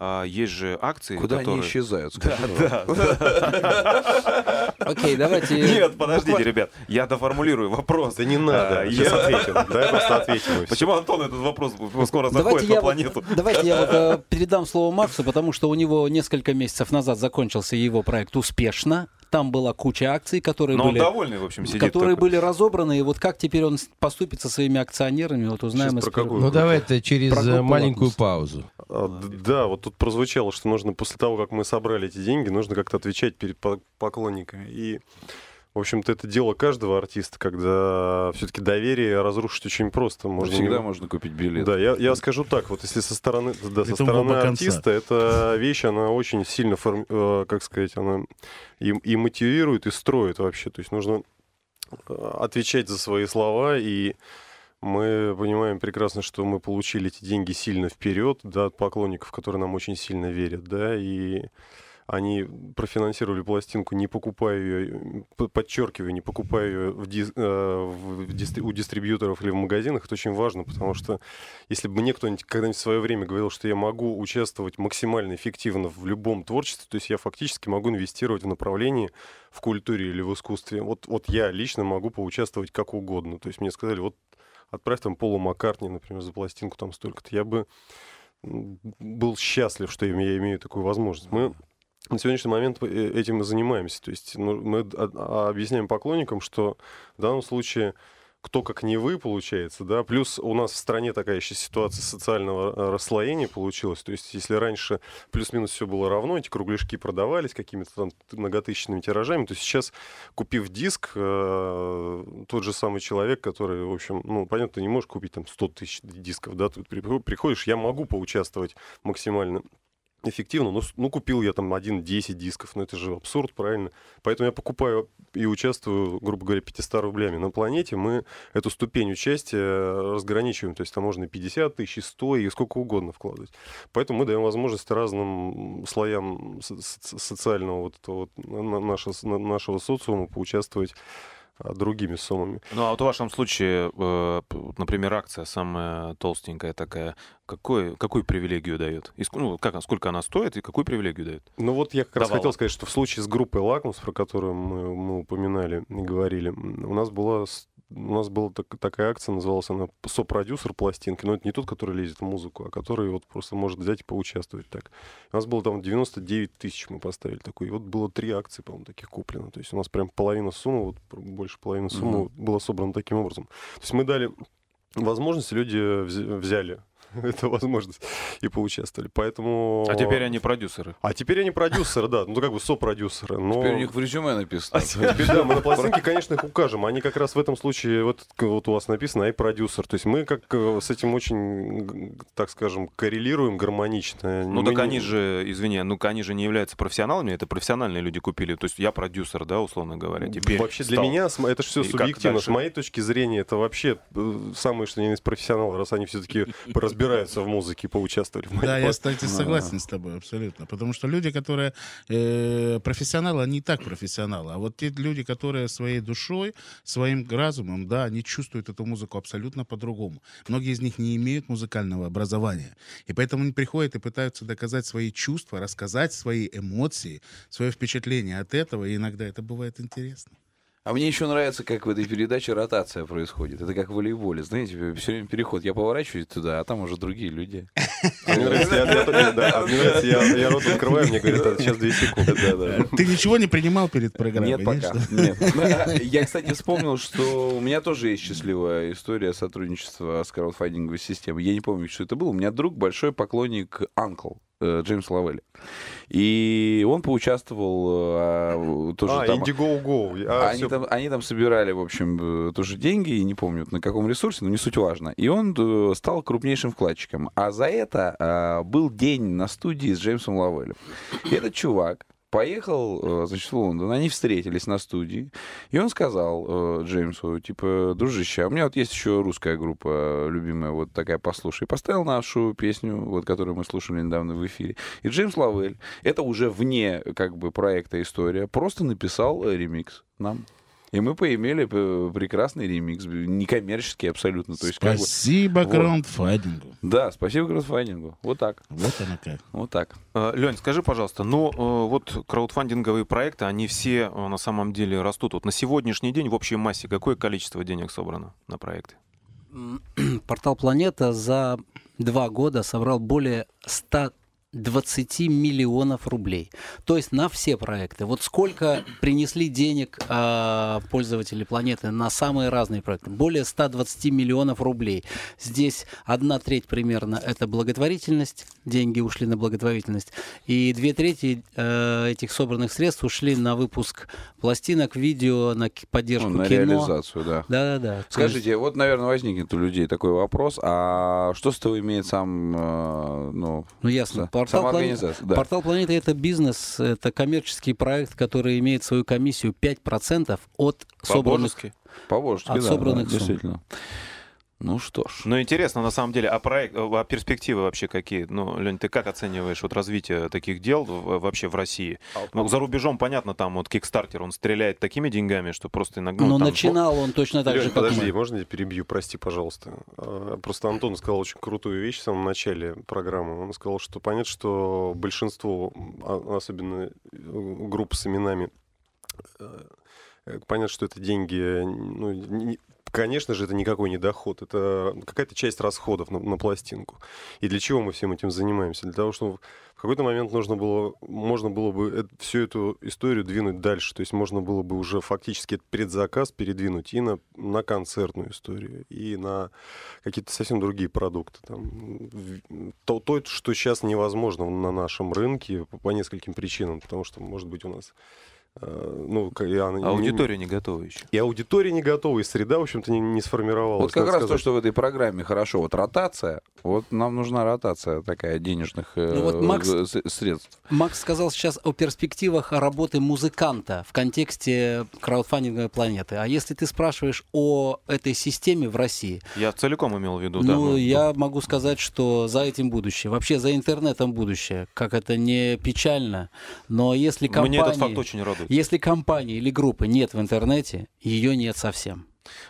а, есть же акции, Куда которые... они исчезают? скажи, Да, да. Окей, давайте... Нет, подождите, ребят, я доформулирую вопрос. Да не надо, А, сейчас я- ответим. Давай просто ответим. Почему Антон этот вопрос скоро Давайте заходит на планету? давайте я вот э, передам слово Максу, потому что у него несколько месяцев назад закончился его проект успешно. Там была куча акций, которые Но были... довольный, в общем, сидит. которые такой. были разобраны, и вот как теперь он поступит со своими акционерами, вот узнаем Сейчас из про какую? Ну давай это через Про э, маленькую паузу. А, Да, вот тут прозвучало, что нужно после того, как мы собрали эти деньги, нужно как-то отвечать перед по- поклонниками. И, в общем-то, это дело каждого артиста, когда все-таки доверие разрушить очень просто. Можно Всегда не- можно купить билет. Да, я, я скажу так, вот если со стороны, да, со стороны артиста, эта вещь, она очень сильно, форми- э, как сказать, она и, и мотивирует, и строит вообще. То есть нужно э, отвечать за свои слова, и мы понимаем прекрасно, что мы получили эти деньги сильно вперед, да, от поклонников, которые нам очень сильно верят, да, и они профинансировали пластинку, не покупая ее, подчеркиваю, не покупая ее в дис- э, в дистри- у дистрибьюторов или в магазинах. Это очень важно, потому что если бы мне кто-нибудь когда-нибудь в свое время говорил, что я могу участвовать максимально эффективно в любом творчестве, то есть я фактически могу инвестировать в направлении в культуре или в искусстве. Вот, вот я лично могу поучаствовать как угодно. То есть мне сказали, вот отправь там Полу Маккартни, например, за пластинку там столько-то. Я бы был счастлив, что я имею такую возможность. Мы на сегодняшний момент э, этим и занимаемся. То есть ну, мы а- а- объясняем поклонникам, что в данном случае кто как не вы, получается, да, плюс у нас в стране такая еще ситуация социального э, расслоения получилась, то есть если раньше плюс-минус все было равно, эти кругляшки продавались какими-то там многотысячными тиражами, то сейчас, купив диск, э, тот же самый человек, который, в общем, ну, понятно, ты не можешь купить там 100 тысяч дисков, да, тут при- приходишь, я могу поучаствовать максимально эффективно. Ну, с- ну, купил я там 1-10 дисков, но это же абсурд, правильно? Поэтому я покупаю и участвую, грубо говоря, 500 рублями. На планете мы эту ступень участия разграничиваем, то есть там можно и 50 тысяч, и 100, и сколько угодно вкладывать. Поэтому мы даем возможность разным слоям со- со- социального вот этого вот на- нашего, на- нашего социума поучаствовать другими суммами. Ну, а вот в вашем случае, э, например, акция самая толстенькая такая, какой, какую привилегию дает? И ну, как, сколько она стоит и какую привилегию дает? Ну вот я как раз Давала. хотел сказать, что в случае с группой «Лакмус», про которую мы, мы упоминали и говорили, у нас была, у нас была так- такая акция, называлась она «Сопродюсер пластинки», но это не тот, который лезет в музыку, а который вот просто может взять и поучаствовать так. У нас было там 99 тысяч мы поставили такой, и вот было три акции, по-моему, таких куплено. То есть у нас прям половина суммы, вот больше половины суммы была собрана таким образом. То есть мы дали возможность, люди вз- взяли эту возможность и поучаствовали. Поэтому... А теперь они продюсеры. А теперь они продюсеры, да, ну как бы сопродюсеры. Но... Теперь у них в резюме написано. А теперь, да, мы на пластинке, конечно, их укажем. Они как раз в этом случае, вот, вот у вас написано, и продюсер. То есть мы как э, с этим очень, так скажем, коррелируем гармонично. Ну, Мы так не- они же, извини, ну они же не являются профессионалами, это профессиональные люди купили. То есть я продюсер, да, условно говоря, теперь Вообще для стал. меня с мо- это все И субъективно. С моей точки зрения это вообще э, самые что ни на есть профессионалы, раз они все-таки разбираются в музыке и поучаствовали в моей Да, я, кстати, согласен с тобой абсолютно. Потому что люди, которые э, профессионалы, они и так профессионалы. А вот те люди, которые своей душой, своим разумом, да, они чувствуют эту музыку абсолютно по-другому. Многие из них не имеют музыкального образования. И поэтому они приходят и пытаются доказать свои чувства, рассказать свои эмоции, свое впечатление от этого. И иногда это бывает интересно. А мне еще нравится, как в этой передаче ротация происходит. Это как в волейболе. Знаете, все время переход. Я поворачиваюсь туда, а там уже другие люди. А Мне нравится, я- а я рот открываю, мне говорят, «А, сейчас две секунды. Да, да. Ты ничего не принимал перед программой? Нет, пока. что? Нет. Я, кстати, вспомнил, что у меня тоже есть счастливая история сотрудничества с краудфандинговой системой. Я не помню, что это было. У меня друг большой поклонник Анкл. Джеймс Лавелли. И он поучаствовал а, тоже А, там... Indiegogo. А, они, всё. там, они там собирали, в общем, э, тоже деньги, не помню на каком ресурсе, но не суть важно. И он э, стал крупнейшим вкладчиком. А за это а, был день на студии с Джеймсом Лавелем. И этот чувак поехал, э, значит, в Лондон, они встретились на студии, и он сказал э, Джеймсу, типа, дружище, а у меня вот есть еще русская группа любимая, вот такая, послушай. Поставил нашу песню, вот, которую мы слушали недавно в эфире. И Джеймс Лавель, это уже вне, как бы, проекта история, просто написал э, ремикс нам. И мы поимели э, прекрасный ремикс, некоммерческий абсолютно. То есть, как бы, Спасибо вот. краундфандингу. да, спасибо краудфандингу. Вот так, Вот оно как. вот так. Лень, скажи, пожалуйста, ну э, вот краудфандинговые проекты, они все э, на самом деле растут. Вот на сегодняшний день в общей массе какое количество денег собрано на проекты? Портал Планета за два года собрал более 100 20 миллионов рублей. То есть на все проекты. Вот сколько принесли денег а, пользователи планеты на самые разные проекты? Более 120 миллионов рублей. Здесь одна треть примерно это благотворительность, деньги ушли на благотворительность, и две трети э, этих собранных средств ушли на выпуск пластинок, видео, на поддержку Ну, на кино. реализацию, да. Да-да-да. То есть- Скажите, вот, наверное, возникнет у людей такой вопрос, а что с того имеет сам, э, ну, Ну ясно. Портал, сама Плане- организация? Да. Портал планеты это бизнес, это коммерческий проект, который имеет свою комиссию 5% от собранных. По-божески. По-божески, от да, собранных да, сумм. действительно. Ну что ж. Ну, интересно, на самом деле, а проект, а перспективы вообще какие? Ну, Лень, ты как оцениваешь вот развитие таких дел в- вообще в России? Ну, за рубежом, понятно, там вот Kickstarter, он стреляет такими деньгами, что просто иногда... Но ну, там- начинал он точно так Лёнь, же, как подожди, мы. можно я перебью? Прости, пожалуйста. А, Просто Антон сказал очень крутую вещь в самом начале программы. Он сказал, что понятно, что большинство, а- особенно э, групп с именами, э, э, понятно, что это деньги, э, ну, не- Конечно же, это никакой не доход, это какая-то часть расходов на, на пластинку. И для чего мы всем этим занимаемся? Для того, чтобы в какой-то момент нужно было, можно было бы всю эту историю двинуть дальше. То есть можно было бы уже фактически предзаказ передвинуть и на, на концертную историю, и на какие-то совсем другие продукты. Там, то, то, что сейчас невозможно на нашем рынке по нескольким причинам. Потому что, может быть, у нас... э, Ну, я не- Аудитория не готова еще. И аудитория не готова, и среда, в общем-то, не, не сформировалась. Вот как раз то, сказать. что в этой программе хорошо, вот ротация, вот нам нужна ротация такая денежных э, Ну вот Макс- э, средств. Макс сказал сейчас о перспективах работы музыканта в контексте краудфандинговой планеты. А если ты спрашиваешь о этой системе в России, Я целиком имел в виду, да. ну, я могу сказать, что за этим будущее. Вообще за интернетом будущее. Как это не печально. Но если компании... Мне этот факт очень радует. Если компании или группы нет в интернете, ее нет совсем.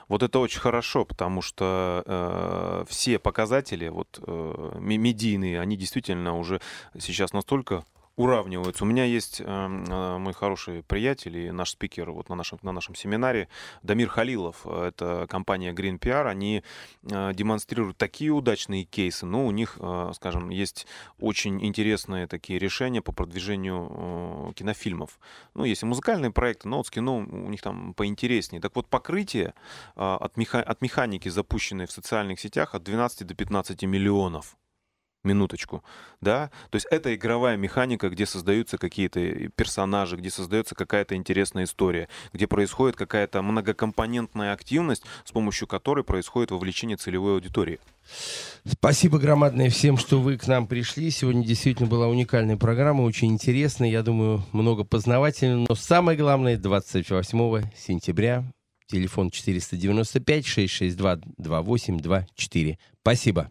Вот это очень хорошо, потому что э, все показатели, вот э, медийные, они действительно уже сейчас настолько уравниваются. У меня есть э, э, мой хороший приятель и наш спикер вот на нашем, на нашем семинаре Дамир Халилов. Это компания Green PR. Они э, демонстрируют такие удачные кейсы. Ну, у них, э, скажем, есть очень интересные такие решения по продвижению э, кинофильмов. Ну, есть и музыкальные проекты, но вот с кино у них там поинтереснее. Так вот, покрытие а, от, меха- от механики, запущенной в социальных сетях, от 12 до 15 миллионов. Минуточку, да, то есть это игровая механика, где создаются какие-то персонажи, где создается какая-то интересная история, где происходит какая-то многокомпонентная активность, с помощью которой происходит вовлечение целевой аудитории. Спасибо громадное всем, что вы к нам пришли. Сегодня действительно была уникальная программа, очень интересная. Я думаю, много познавательного. Но самое главное, 28 сентября, телефон 495-662-2824. Спасибо.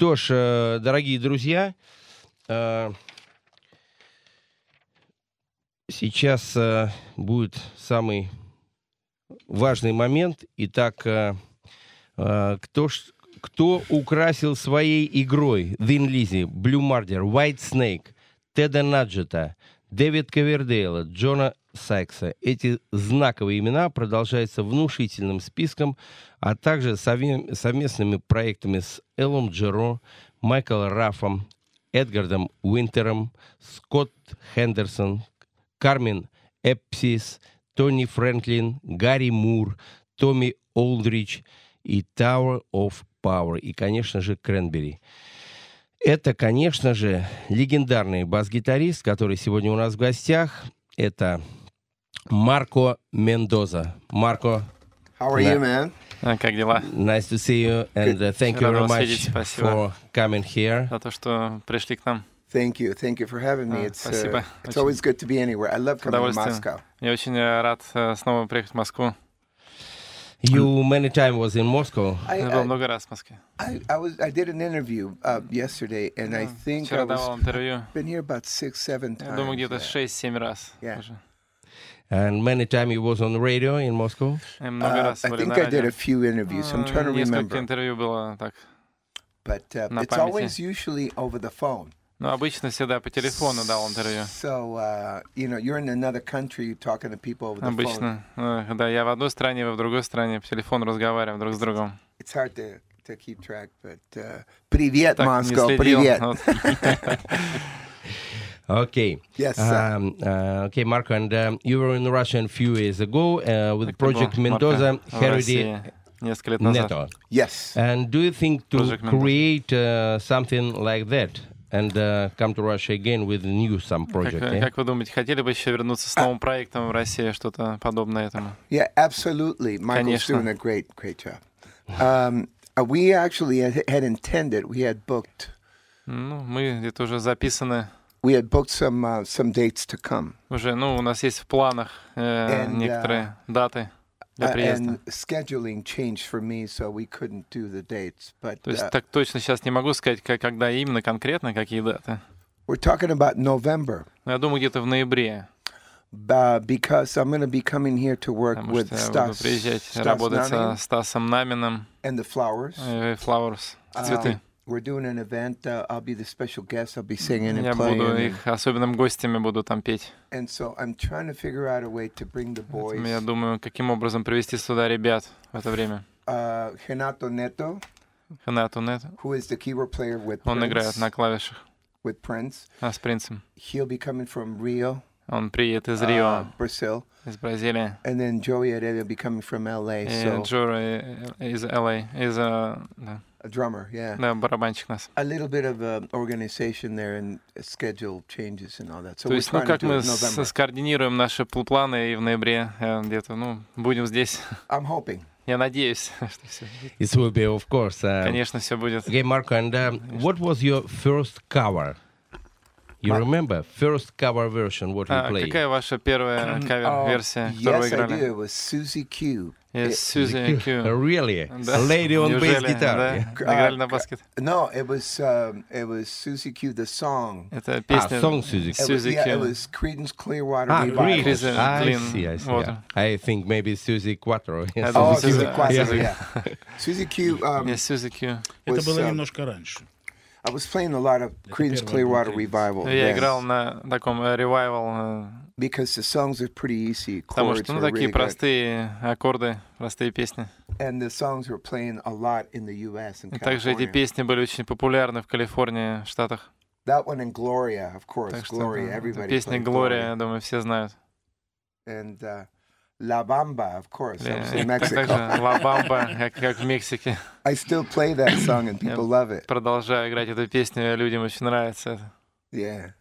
Что ж, э, дорогие друзья, э, сейчас э, будет самый важный момент. Итак, кто, кто украсил своей игрой Вин Лизи, Блю Мардер, White Snake, Теда Наджета, Дэвид Ковердейла, Джона Сайкса. Эти знаковые имена продолжаются внушительным списком, а также совместными проектами с Эллом Джеро, Майклом Рафом, Эдгардом Уинтером, Скотт Хендерсон, Кармен Эпсис, Тони Фрэнклин, Гарри Мур, Томми Олдрич и Tower of Power, и, конечно же, Кренбери. Это, конечно же, легендарный бас-гитарист, который сегодня у нас в гостях. Это Марко Мендоза. Марко, How are you, man? А, Как дела? nice to see you, and uh, thank you very much for coming here. За то, что пришли к нам. Thank you. Thank you for having me. Ah, It's uh, спасибо. it's Очень always good to be anywhere. I love coming to. Moscow. Я очень э, рад э, снова приехать в Москву. You many times was in Moscow. I, Я был I, много раз в Москве. I, I was I did an interview uh, yesterday, and I think I Вчера was давал интервью. been here about six, seven Я times. думаю, где-то yeah. 6-7 раз. Yeah. уже. And many times you was on the radio in Moscow. И много Uh, раз I были think на I did радио. a few interviews. I'm Э, trying to Несколько remember, интервью было так. but uh, на it's памяти. always usually over the phone. Но обычно всегда по телефону дал интервью. So uh, you know, you're in another country, talking to people over the phone. Обычно. э, Да, я в одной стране, вы в другой стране, по телефону разговариваем друг с другом. It's hard to to keep track, but uh, привет, Так, следил. привет. Okay. Yes. Um, uh, okay, Marco, and um, you were in Russia a few years ago uh, with Project Mendoza назад. Neto. Yes. And do you think to create uh, something like that and uh, come to Russia again with new some Как, project? э, yeah? как вы думаете, хотели бы еще вернуться с новым проектом в России, что-то подобное этому? Yeah, absolutely. Michael's Конечно. doing a great, great job. Um, uh, we actually had, intended, we had booked, Ну, мы где-то уже записаны, we had booked some uh, some dates to come, уже, ну, у нас есть в планах э, And, некоторые даты для Uh, приезда. me, so dates. But То есть uh, так точно сейчас не могу сказать, как, когда именно конкретно, какие даты. we're talking about November, я думаю, где-то в ноябре, uh, because I'm going to be coming here to work потому with Stas, Stas работать со Nanin Стасом Наминым, and the Flowers. э, Flowers, Um, цветы. We're doing an event. Uh, I'll be the special guest. I'll be singing and Я playing. буду их особенным гостями, буду там петь. And so I'm trying to figure out a way to bring the boys. Поэтому я думаю, каким образом привести сюда ребят в это время. Uh, Renato Neto, Ханату Нет, who is the keyboard player with он Prince, играет на клавишах with Prince. а, с принцем. He'll be coming from Rio. Он приедет из uh, Рио, Brazil, из Бразилии. and then Joey Heredia be coming from LA. И So Джора из LA, из, э, да, a drummer, yeah. да, барабанщик нас. A little bit of uh, organization there and schedule changes and all that. So То we're есть, ну, trying to как мы скоординируем наши пл- планы и в ноябре э, где-то, ну, будем здесь. I'm hoping. Я надеюсь, что все. It will be, of course. uh, Конечно, все будет. Okay, Marco, and um, what was your first cover? You remember first cover version what you А, played? какая ваша первая Oh, кавер-версия, которую вы yes, I do. играли? It was Susie Q. Yes, It- Suzy Q. Really? Да. A lady on bass Неужели? guitar. Да, yeah? играли на баскет. No, it was um, it was Susie Q. The song. Это песня Ah, song Suzy It was, Suzy yeah, it Q. was Creedence Clearwater Ah, Revival. really? Chris, uh, I Clean see, I see. Water. yeah. I think maybe Suzy Quattro. yes. I Oh, don't Susie Suzy- Quattro, Suzy- yeah. Susie Q. Um, Yes, Suzy Q. Это was, было um, немножко раньше. I was playing a lot of Creedence первый альбом Clearwater Creedence. Revival. Я yes, играл на таком э, ревайвал, э, because the songs are pretty easy. потому что, ну, такие really good. простые аккорды, простые песни. And the songs were playing a lot in the U.S. and И также эти песни были очень популярны в Калифорнии, в Штатах. That one and Gloria, of course. Так что Gloria, everybody песня «Глория», Gloria. я думаю, все знают. And uh, La Bamba, of course. That was Или in Mexico. Также «Ла Бамба», как, как в Мексике. I still play that song and people love it. Продолжаю играть эту песню, людям очень нравится это. Yeah.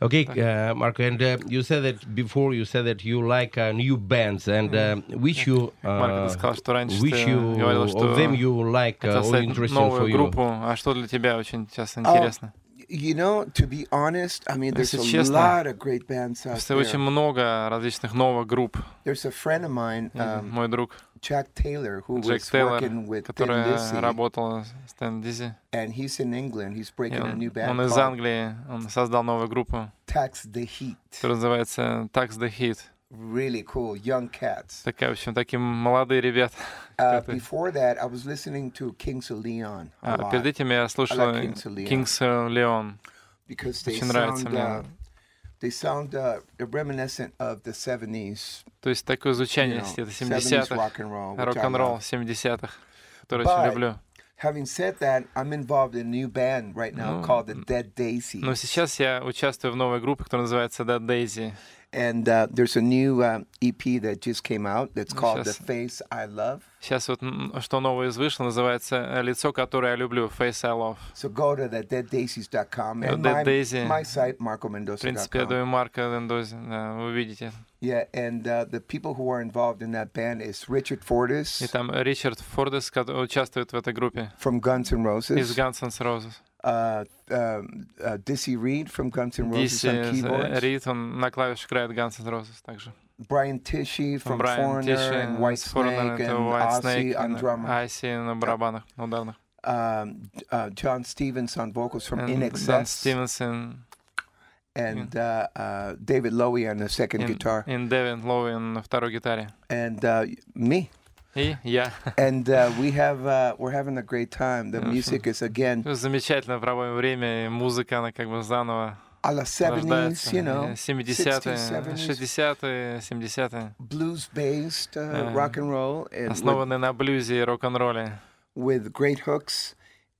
Okay, uh, Marco, and uh, you said that before. You said that you like uh, new bands, and uh, which you, Марко, uh, ты сказал, что раньше which ты you говорил, of что them you like uh, хотел or создать interesting новую for you. группу. А что для тебя очень сейчас А, интересно? You know, to be honest, I mean, there's Если a честно, lot of great bands out Просто очень много различных новых групп. There's a friend of mine, um, Мой друг Jack Taylor, who Джек was Тейлор, working with который Lizzy, работал с Тэн Дизи. and he's in England. He's breaking a Он, new band он из Англии, он создал новую группу, Tax the Heat. которая называется Tax the Heat. Really cool, young cats. Такая, в общем, такие молодые ребята. Uh, before that, I was listening to Kings of Leon А, перед этим я слушал like Kings of Leon. Because they Очень нравится мне. uh, they sound uh, reminiscent of the 70s, То есть такое you звучание know, где-то 70s 70-х, rock and roll. which I рок-н-ролл love. 70-х, который очень люблю. Having said that, I'm involved in a new band right now Ну, called the Dead Daisies. Но сейчас я участвую в новой группе, которая называется Dead Daisy. And uh, there's a new um, EP that just came out that's Ну, called щас- The Face I Love. Сейчас вот м, что новое из вышло, называется э, «Лицо, которое я люблю», Face I Love. So go to the deaddaisies.com Uh, and Dead my, Daisy. my site, В принципе, я marcomendoza.com. думаю, Марка Лендози, да, вы увидите. Yeah, and uh, the people who are involved in that band is Richard Fortis И там Ричард Фордес ко- участвует в этой группе from Guns N' Roses, из Guns N' Roses. uh, um, uh, Dissy Reed from Guns N' Roses Диси on keyboards, Рид, он на клавишах играет Guns N' Roses также. Brian Tishy from Брайан Foreigner Тиши and White с Foreigner, Snake это and White Ozzy Snake, on и drummer, Айси на барабанах, на ударных. um, uh, John Stevens on vocals from In Дан Excess, Стивенсон and uh, uh, David Lowy on the second и guitar, и Дэвид Лоуин на второй гитаре. and uh, me. И я. and uh, we have uh, we're having a great time. The music is again Замечательно проводим время, музыка, она как бы заново a la 70s, рождается. you know, Э, 70-е, 60s, 70s. 60-е, 70-е. blues-based uh, Uh, rock and roll, Основаны на блюзе и рок-н-ролле. with great hooks.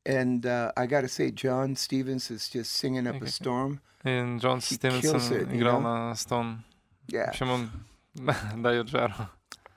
And uh, I got to say, John Stevens is just singing up a storm. И Джон Стивенсон играл на стон. В общем, он дает жару.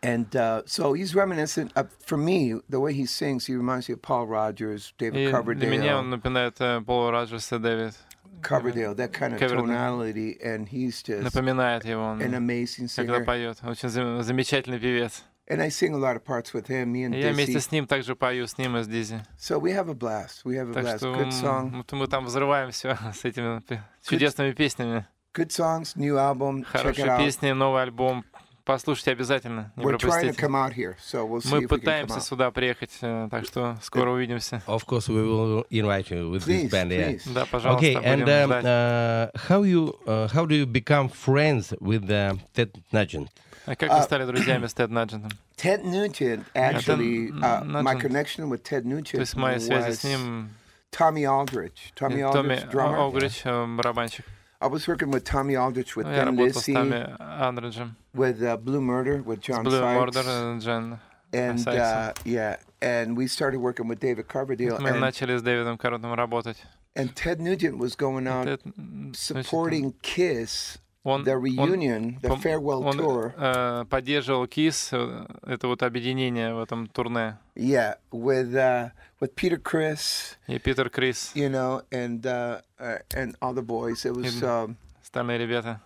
And uh, so he's reminiscent of, for me, the way he sings, he reminds me of Paul Rogers, David И для меня он Coverdale, напоминает э, Пола Роджерса Дэвид. Coverdale, that kind of Coverdale. tonality. And he's just Напоминает его. Он, an amazing когда singer. поет. Очень зам- замечательный певец. And I sing a lot of parts with him, me and И я вместе Dizzy. с ним также пою, с ним и с Дизи. So we have a blast. We have a Так blast. что Good song. м, мы там взрываем все с этими пе- чудесными песнями. Good songs, new album. Check it Хорошие out. песни, новый альбом. Послушайте обязательно, не We're trying to пропустите. come out here, so we'll see Мы can come пытаемся out. сюда приехать, э, так что скоро увидимся. Of course, we will invite you with Please, this band. Yeah. Да, пожалуйста, Okay, and будем um, ждать. uh, how you uh, how do you become friends with uh, Ted Nugent? А как вы а- стали друзьями с Тед Наджентом? Ted Nugent, actually, uh, my connection with Ted То Nugent есть мои связи was с ним... Tommy Aldrich. Tommy э, Томми Aldrich, drummer. Огрич, э, барабанщик. I was working with Tommy Aldrich with Ну, Я Thin работал с Lizzy, Томми Андриджем. with uh, Blue Murder, with С John Blue Sykes. Murder, э, Джен. and Sykes. uh, yeah, and we started working with David Coverdale. Мы And, начали с Дэвидом Карлотом работать. and Ted Nugent was going out Тед, м, очень supporting Kiss Он, the он, reunion, the farewell он, tour. э, поддерживал КИС, э, это вот объединение в этом турне. Yeah, with uh, with Peter Chris, И Питер Крис, you know, and uh, uh, and all the boys. It was And- um, остальные ребята.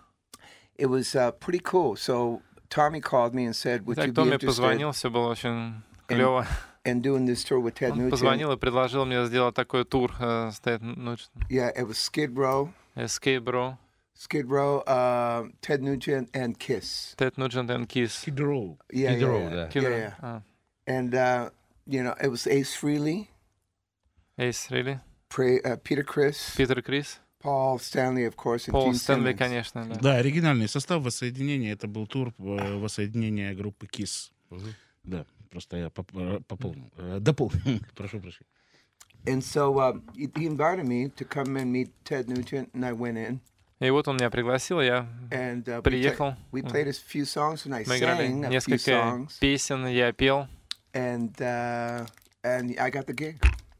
it was uh, pretty cool. So Tommy called me and said, "Would you Так be Томми interested позвонил, все было очень клево. in doing this tour with Ted Он Nugent?" позвонил и предложил мне сделать такой тур э, с Тед Нуч- Yeah, it was Skid Row, Escape Bro, Skid Row, uh, Ted Nugent, and Kiss. Ted Nugent and Kiss. Kid Row. Yeah, Skid yeah, Row, yeah. да. Kid Yeah, Row. yeah. А, And uh, you know, it was Ace Frehley, Ace Frehley, Pre- uh, Peter Chris, Питер Крис, Paul Stanley, of course, and Пол Gene Стэнли, Simmons. конечно, да. Да, оригинальный состав воссоединения. Это был тур э, воссоединения группы KISS. Мгм. Да, просто я поп- э, пополнил. Э, Дополнил. Прошу прощения. And so uh, he he invited me to come and meet Ted Nugent, and I went in. И вот он меня пригласил, я And uh, we, приехал. we played a few songs, and I Мы играли несколько songs, песен, я пел. and uh, and I got the gig.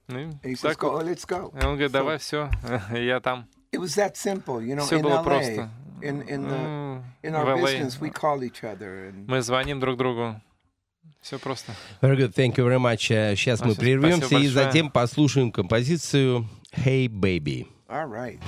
Ну, и And he says, так "Go, вот. let's go." И он говорит, давай, все, я там. It was that simple, you know. Все in было LA, просто. in in the Ну, in в our LA business, we call each other, and мы звоним друг другу. Все просто. Very good, thank you very much. Э, Сейчас мы Спасибо прервемся и большое. затем послушаем композицию «Hey Baby». all right.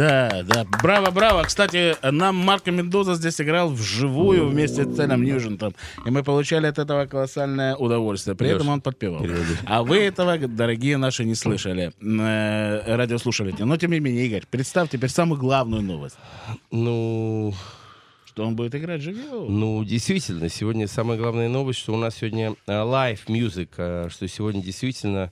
Да, да, браво, браво. Кстати, нам Марко Мендоза здесь играл вживую вместе с Тедом Ньюджентом. И мы получали от этого колоссальное удовольствие. При этом он подпевал. А вы этого, дорогие наши, не слышали, э, радиослушатели. Но, тем не менее, Игорь, представь теперь самую главную новость. Ну, Что он будет играть живьем. Ну, действительно, сегодня самая главная новость, что у нас сегодня live music, э, что сегодня действительно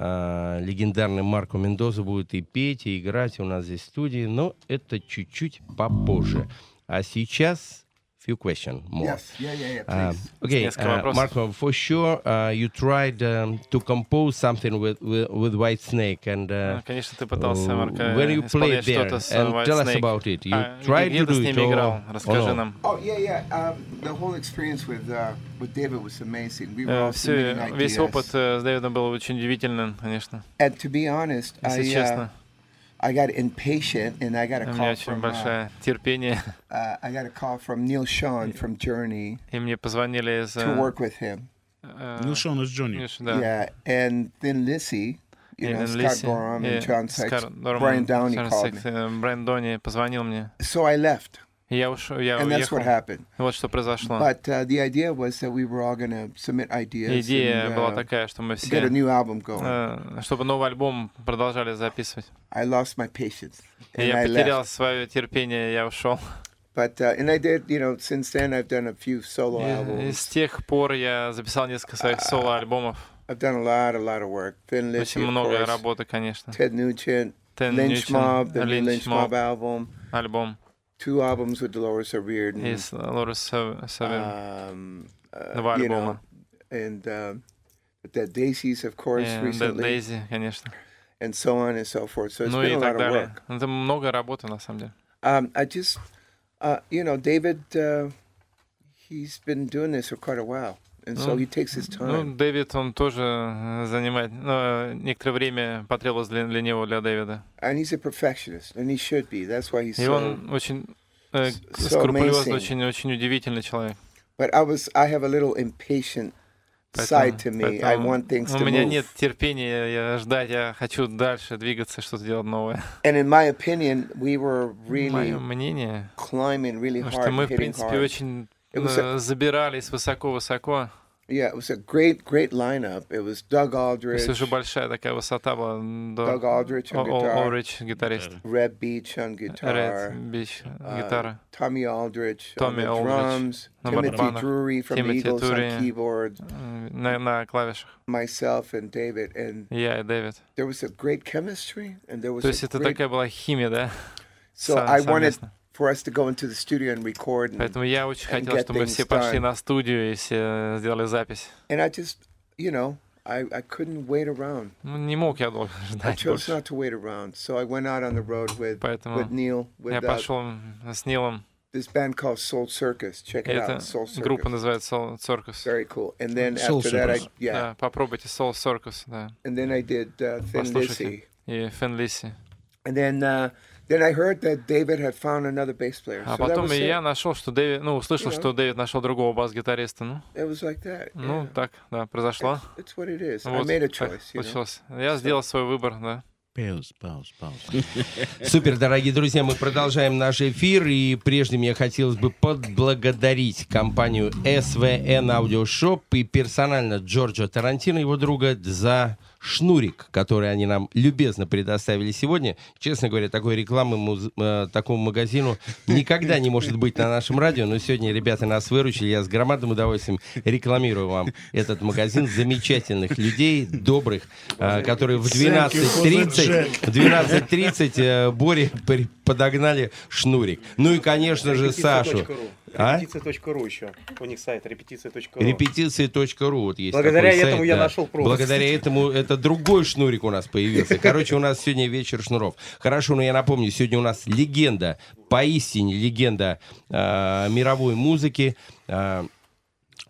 э, легендарный Марко Мендоза будет и петь, и играть у нас здесь в студии, но это чуть-чуть попозже. А сейчас few questions more. Yes, yeah, yeah, yeah, Uh, please. okay, Несколько uh, вопросов. Marco, for sure, uh, you tried um, to compose something with, with, with White Snake, and uh, Ну, Конечно, ты пытался, uh, Марко, when you played исполнять there, что-то с and White tell us Snake. about it. You А, tried где to ты do с it ними or- играл? or Расскажи no? нам. Oh yeah, yeah. Um, the whole experience with uh, with David was amazing. We were Э, all Все, submitting весь ideas. опыт э, с Дэвидом был очень удивительным, конечно. And to be honest, I Если uh, честно, I got impatient, and I got a у меня call очень from uh, большое терпение. uh, I got a call from Neil Sean from Journey И мне позвонили из... to work with him. э, Нил Шон из Джонни. Миш, да. Yeah, and then Lissy, you И know, Лин Scott Лиси, Gorham и and John Sykes, Скар Дорман, Brian Downey Шон called Сикс, me. э, Брайан Дони позвонил мне. So I left, И Я ушел, я and that's what happened. Вот что произошло. But uh, the idea was that we were all going to submit ideas Идея and была uh, такая, что мы get a все, new album going. э, чтобы новый альбом продолжали записывать. I lost my patience, and я I потерял left. свое терпение, я ушел. But uh, and I did, you know, since then I've done a few solo И, и с albums. тех пор я записал несколько своих соло-альбомов. I've done a lot, a lot of work. Thin Lizzy, Очень много работы, конечно. Ted Nugent, Тен Lynch Ньютон, Mob, the Линч Lynch Mob album, альбом. two albums with Dolores И O'Riordan, с Лорес Савер. um, uh, Два you альбома. know, and um, Dead Daisies, of course, И Dead recently, Daisy, конечно. and so on and so forth. So it's Ну been и a lot так of далее. work. Ну, Это много работы, на самом деле. Um, I just, uh, you know, David, uh, he's been doing this for quite a while, and So Ну, Ну. Дэвид, он тоже э, занимает... Ну, э, некоторое время потребовалось для, для него, для Дэвида. And he's a perfectionist, and he should be. That's why he's И он очень э, скрупулезный, очень, очень удивительный человек. But I was, I have a little impatient side to me. I поэтому want things у to меня нет терпения я ждать, я хочу дальше двигаться, что-то делать новое. And in my opinion, we were really Мое мнение, climbing really потому hard, что мы, в принципе, очень э, забирались высоко-высоко. Yeah, it was a great, great lineup. It was Doug То Aldrich, есть уже большая такая высота была. до- Doug Aldrich on О- О- guitar, Олрич, гитарист. Red Beach on guitar, Ред Бич, uh, гитара. Tommy Aldrich Tommy on the Aldrich drums, на Timothy барабанах, Drury from the Timothy Eagles Drury. on keyboard, э, На, на клавишах. myself and David, and Я и Дэвид. there was a great chemistry, and there was То a есть это great. такая была химия, да? So со- I wanted совместно. for us to go into the studio and record, and, Поэтому я очень and хотел, get чтобы мы все things пошли done. на студию и все сделали запись. and I just, you know, I, I couldn't wait around. Ну, не мог я долго I ждать chose больше. not to wait around, so I went out on the road with Поэтому with Neil with я uh, пошел с Нилом. this band called Soul Circus. Check И it эта out, Soul группа Circus. называется Soul Circus. Very cool. And then Soul after that, I Circus. yeah, Да, попробуйте Soul Circus, да. and then I did uh, Thin Послушайте. Lizzy, И Фен Лиси. and then uh, then I heard that David had found another bass player. А So that потом я it. нашел, что Дэвид, ну, услышал, You know. что Дэвид нашел другого бас-гитариста. Ну, It was like that. ну, так, да, произошло. It's, it's what it is. I Вот, made a choice. You know? получилось. Я сделал свой выбор, да. Пауз, пауз, пауз. Супер, дорогие друзья, мы продолжаем наш эфир, и прежде мне хотелось бы поблагодарить компанию SVN Audio Shop и персонально Джорджо Тарантино, его друга, за шнурик, который они нам любезно предоставили сегодня. Честно говоря, такой рекламы муз- э, такому магазину никогда не может быть на нашем радио, но сегодня ребята нас выручили. Я с громадным удовольствием рекламирую вам этот магазин замечательных людей, добрых, э, которые в 12.30 в 12.30 э, Боре подогнали шнурик. Ну и, конечно же, Сашу. А? Репетиция.ру еще. У них сайт репетиция.ру. Репетиции.ру вот есть Благодаря этому сайт, я да. нашел провод. Благодаря этому это другой шнурик у нас появился. Короче, у нас сегодня вечер шнуров. Хорошо, но я напомню, сегодня у нас легенда, поистине легенда э, мировой музыки. э,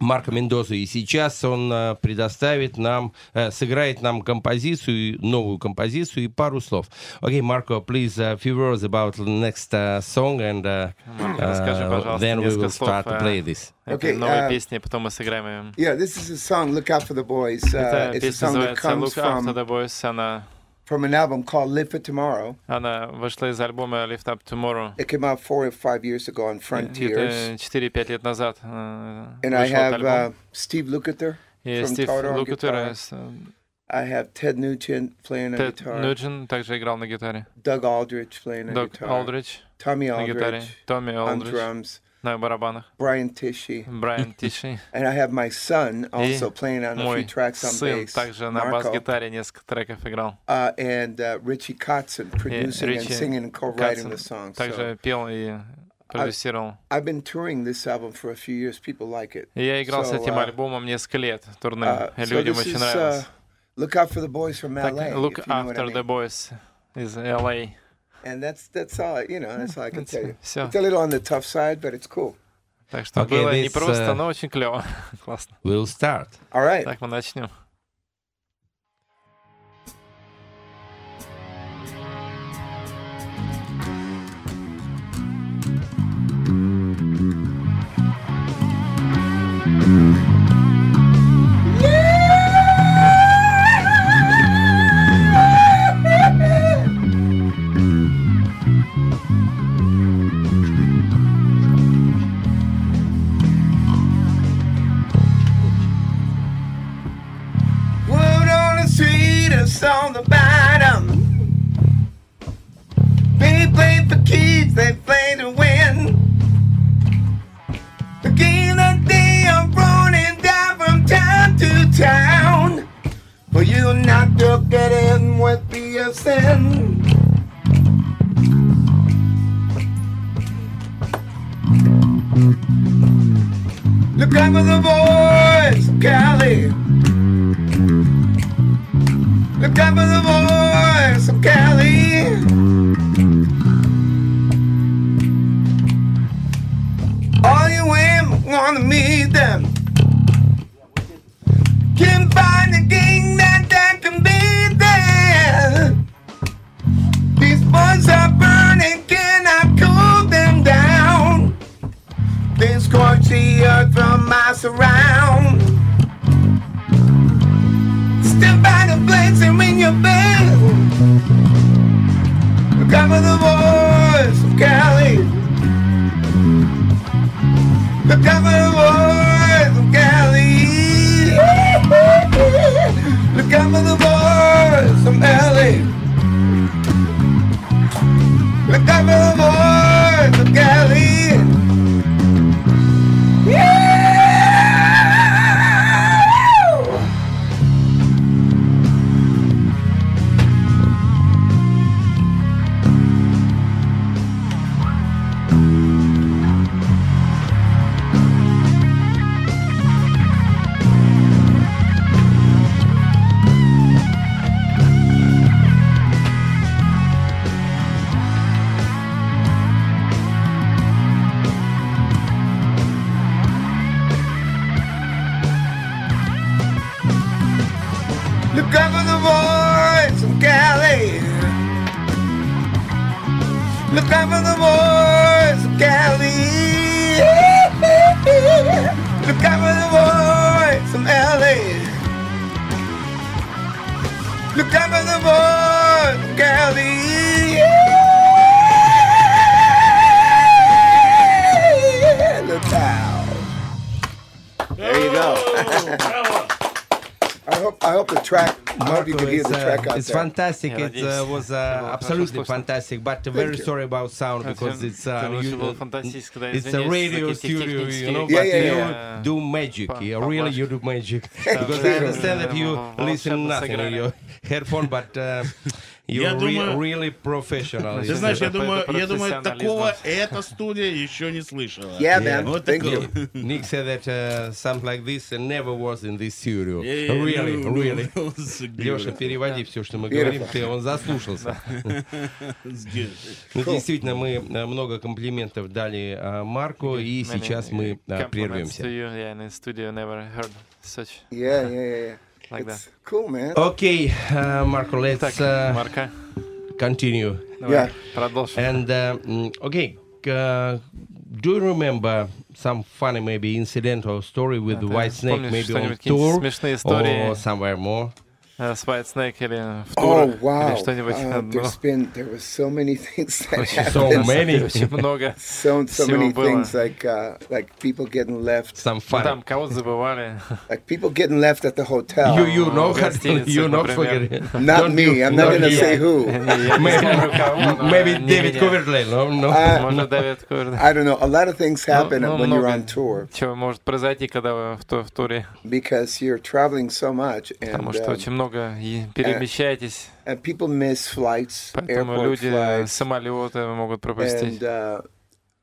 Марко Мендоза. И сейчас он э, предоставит нам, э, сыграет нам композицию, новую композицию и пару слов. Окей, Марко, please, a few words about the next uh, song, and uh, Марко, расскажи, uh, then we will слов start to о play this. Okay, новой uh, песне, потом мы сыграем ее. Yeah, this is a song, Look Out for the Boys. Uh, it's a песня song that называется Look After from, the Boys. Она, from an album called Live for Tomorrow. она вышла из альбома Lift Up Tomorrow. It came out four or five years ago on Где-то Frontiers. 4-5 лет назад э, And I вышел этот have uh, альбом. Steve Lukather И from Стив Toto on Лукатер, guitar. с, э, I have Ted Nugent playing on Тед guitar. Нуджин также играл на гитаре. Doug Aldrich playing on Дог guitar. Олдрич Tommy на гитаре. Aldrich Томми on Олдрич drums. На барабанах. Brian Tishy. Брайан Тиши. And I have my son also playing on a few tracks on сын bass. также на бас-гитаре несколько треков играл. Uh, and uh, Richie Kotzen producing and singing and co-writing the song. So также пел и продюсировал. I've been touring this album for a few years. People like it. Я играл с этим uh, альбомом несколько лет. Uh, so людям очень нравилось. uh, Look out for the boys from LA. Look After the. Boys из LA. And that's that's all I- you know. That's all I can tell you. Все. It's a little on the tough side, but it's cool. Так что Okay, было this, непросто, uh, но очень клево. Классно. We'll start. All right. Так, мы начнем. On the bottom. They play for keeps, they play to win. The game that they are running down from town to town. For you not to get in would be a sin. Look out for the boys, Cali. Out for the boys of Cali. All you women wanna meet them. Can't find a king that, that can be there. These boys are burning, cannot cool them down. They scorch the earth from miles around. By the blades and ring your bell. Look out for the boys from Cali. Look out for the boys from Cali. Look out for the boys from LA. Look out for the boys it's, uh, track out it's there. fantastic. Я It uh, надеюсь, was это uh, было absolutely хорошо слышно. fantastic, but very you. sorry about sound because Это- it's uh, это вообще you- было фантастически, да, it's a извиняюсь за radio какие-то studio, you технические know, Yeah, but yeah, you yeah. do magic. По- yeah, really, you do magic. Да, because вы, I understand that you э, listen волшебно nothing in сыграли. your headphone, but uh, You're Я думаю- really professional. Ты знаешь, я думаю, я думаю, такого эта студия еще не слышала. Yeah, man. Вот Thank такого. you. Nick said that uh, something like this uh, never was in this studio. Yeah, really, really. Леша, переводи все, что мы Beautiful. говорим, ты, он заслушался. Ну, действительно, мы э, много комплиментов дали а, Марку, и сейчас мы а, прервемся. Yeah, in the studio, never heard such Yeah, yeah, like it's that. Cool, man. Okay, uh, Marco, let's uh, Marca. continue. Yeah. And uh, okay, uh, do you remember some funny maybe incident or story with White Snake, maybe on tour or somewhere more? э, с White Snake или в Oh турах, wow! или что-нибудь Uh, одно? there's been there was so many things that So happened. many, Очень много. So so всего many было. things like uh, like people getting left, some Ну, funny. там кого-то забывали. like people getting left at the hotel. You you know в how гостинице, you not например. forget. Not Don't me. you- I'm not not gonna you. say who. Не, я не скажу кого, но Maybe не David меня. Coverdale, no, no. Uh, Может, Дэвид Куэрд. I don't know. A lot of things happen ну, when you're много on tour Чего может произойти, когда вы в, ту- в туре? because you're traveling so much, and Потому что um, очень много и перемещаетесь, and people miss flights, поэтому люди flights, самолеты могут пропустить. and uh,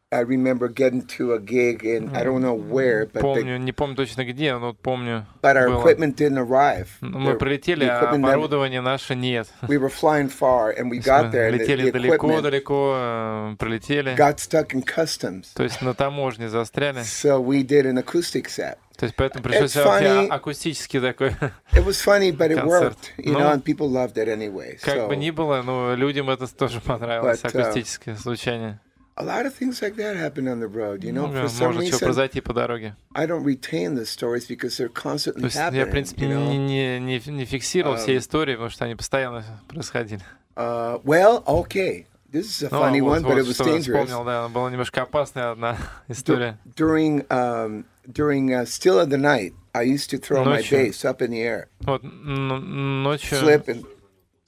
I remember getting to a gig in I don't know where, but the, Помню, не помню точно где, но вот помню. but our было. equipment didn't arrive. Ну, Мы The- прилетели, the а оборудования наше нет. we were flying far, and we got there, and the, летели the далеко-далеко, э, прилетели. got stuck in customs. То есть на таможне застряли. So we did an acoustic set. То есть поэтому пришлось funny. акустический такой. It was funny, but it worked, you No. know, and people loved it anyway. Как So бы ни было, но людям это тоже понравилось, But, uh, акустическое звучание. a lot of things like that happen on the road. You know, Много for some может reason, произойти по дороге. I don't retain the stories because they're То constantly есть я, в happening. принципе, You know? не, не, не, фиксировал все Um, истории, потому что они постоянно происходили. Uh, well, okay. This is a Ну, funny вот, one, but вот it was dangerous. вспомнил, да, была немножко опасная одна история. during um, during uh, still of the night, I used to throw my Ночью. bass up in the air, Вот н- ночью flip and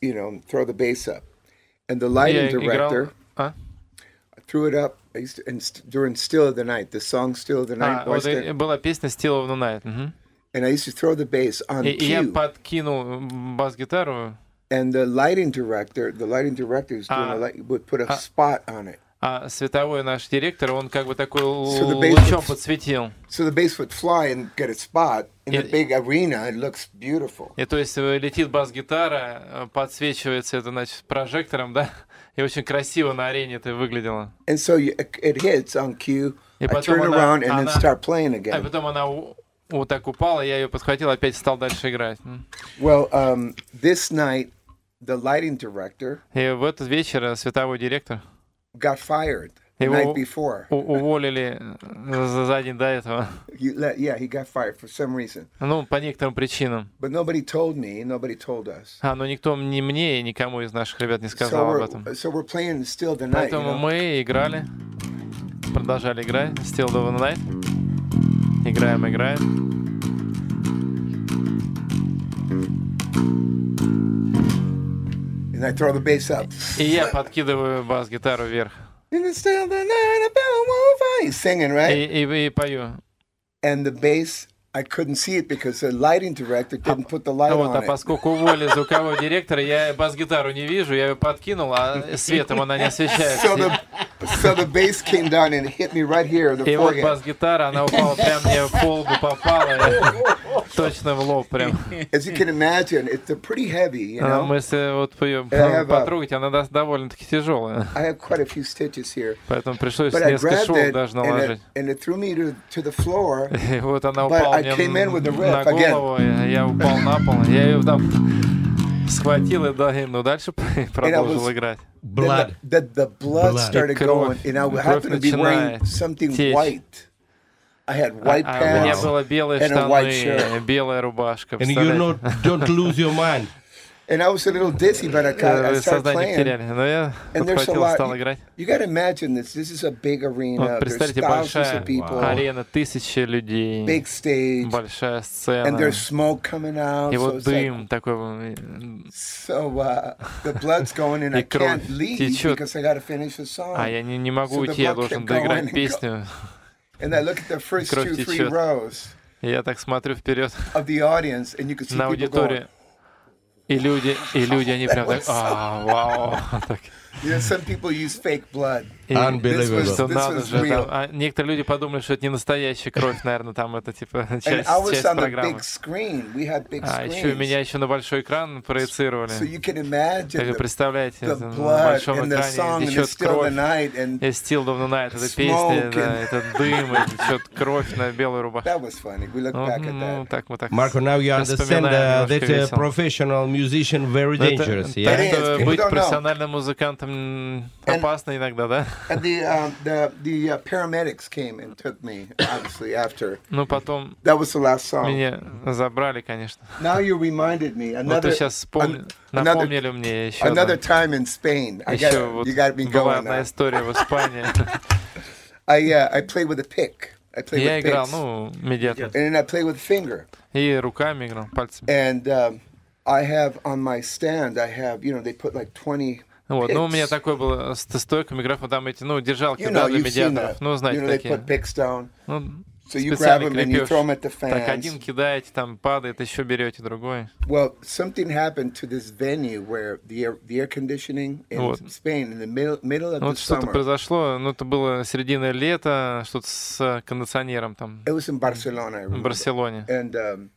you know throw the bass up, and the я lighting играл... director А? I threw it up. I used to, and st- during still of the night, the song "Still of the Night," А, вот Western, и- была песня Still of the Night. мгм. and I used to throw the bass on И, и я cue. подкинул бас-гитару, And the lighting director, the lighting director was doing Ah. a light, would put a Ah. spot on it, А световой наш директор, он как бы такой лучом подсветил. so the bass would fly and get a spot in the big arena. It looks beautiful. И то есть э, летит бас-гитара, э, подсвечивается это, значит, прожектором, да? И очень красиво на арене это выглядело. And so you, it hits on cue. И I turn она- around and then она- start playing А again. потом она вот так упала, я ее подхватил, опять стал дальше играть. Well, um, this night, the lighting director И в этот вечер э, световой директор got fired the Его- night before. уволили э, за, за день до этого. Let, yeah, he got fired for some reason. Ну, по некоторым причинам. But nobody told me, nobody told us. А, но никто ни мне, ни никому из наших ребят не So сказал об we're, этом. so we're playing still the night. You Поэтому know? мы играли, продолжали играть, Still the Night. Играем, играем. And I throw the bass up. И я подкидываю бас-гитару вверх. Still the night, I. He's singing, И, right? и, и пою. And the bass, I couldn't see it because the lighting director didn't put the light Вот, а on it. поскольку уволили звукового директора, я бас-гитару не вижу, я ее подкинул, а светом она не So освещается. the, so the bass came down and hit me right here, the И вот forehead. бас-гитара, она упала прям мне в полбу попала, и точно в лоб прям. As you can imagine, it's uh, pretty heavy, you know. мы если вот потрогать, она даст довольно-таки тяжелая. I have quite a few stitches here. Поэтому пришлось несколько швов даже наложить. and it threw me to, the floor. И вот она упала мне на голову, я упал на пол. Я ее там схватил и да, ну, дальше продолжил играть. Blood. The, the, the blood Blood. started going, кровь. and I happened to be wearing something white. I had А, white а у меня pants, было белые and a white штаны, shirt. белая рубашка. And you not, don't lose your mind. and I was a little dizzy, but I, ca- I Э, started playing. Но я And there's a lot. стал играть. You got to imagine this. This is a big arena. Вот There's представьте, thousands большая of people, арена, тысячи людей, big stage, большая and сцена. there's smoke coming out. И So, вот like, дым такой, м, so uh, the blood's going, and I can't leave течет. because I got to finish the song. а я не, не могу So the уйти, я должен доиграть and песню. And I look at the first two, three rows я так смотрю вперед of the audience, and you can see на аудиторию. И люди, и люди, они прям так, а, вау. И This was, что надо же, там, а некоторые люди подумали, что это не настоящая кровь, наверное, там это типа часть, часть программы. А еще меня еще на большой экран проецировали. So you can Так imagine вы представляете, the это на большом экране течет кровь. И Still of the Night, это Smoke песня, да, and- это дым, и течет кровь на белой рубашке. Ну, ну, так мы так Marco, now you understand uh, that a весело. professional musician very Ну, это- dangerous, так yeah? Быть профессиональным музыкантом опасно иногда, да? And the um, the the uh, paramedics came and took me. Obviously, after Ну, потом that was the last song. меня забрали, конечно. Now you reminded me Вот вы another сейчас вспомни- an- напомнили мне еще another одну. time in Spain. I Еще got вот you got me была going. одна Now. история в Испании. I uh, I played with a pick. I played Я with играл, picks. ну, медиатор. and then I played with a finger. И руками играл, пальцами. And um, I have on my stand, I have you know they put like twenty. Вот, ну, у меня такой был с микрофон, там эти, ну, держалки, You да, know, для you've seen медиаторов. Ну, You знаете, know, they такие. down. Ну, So you grab them and you throw them at the Так, fans. один кидаете, там падает, еще берете другой. Well, something happened to this venue where the air, the air conditioning in Вот. Spain in the middle middle of Ну, the Вот что-то summer. произошло, ну, это было середина лета, что-то с кондиционером там It was in Barcelona, I в remember. Барселоне. And um,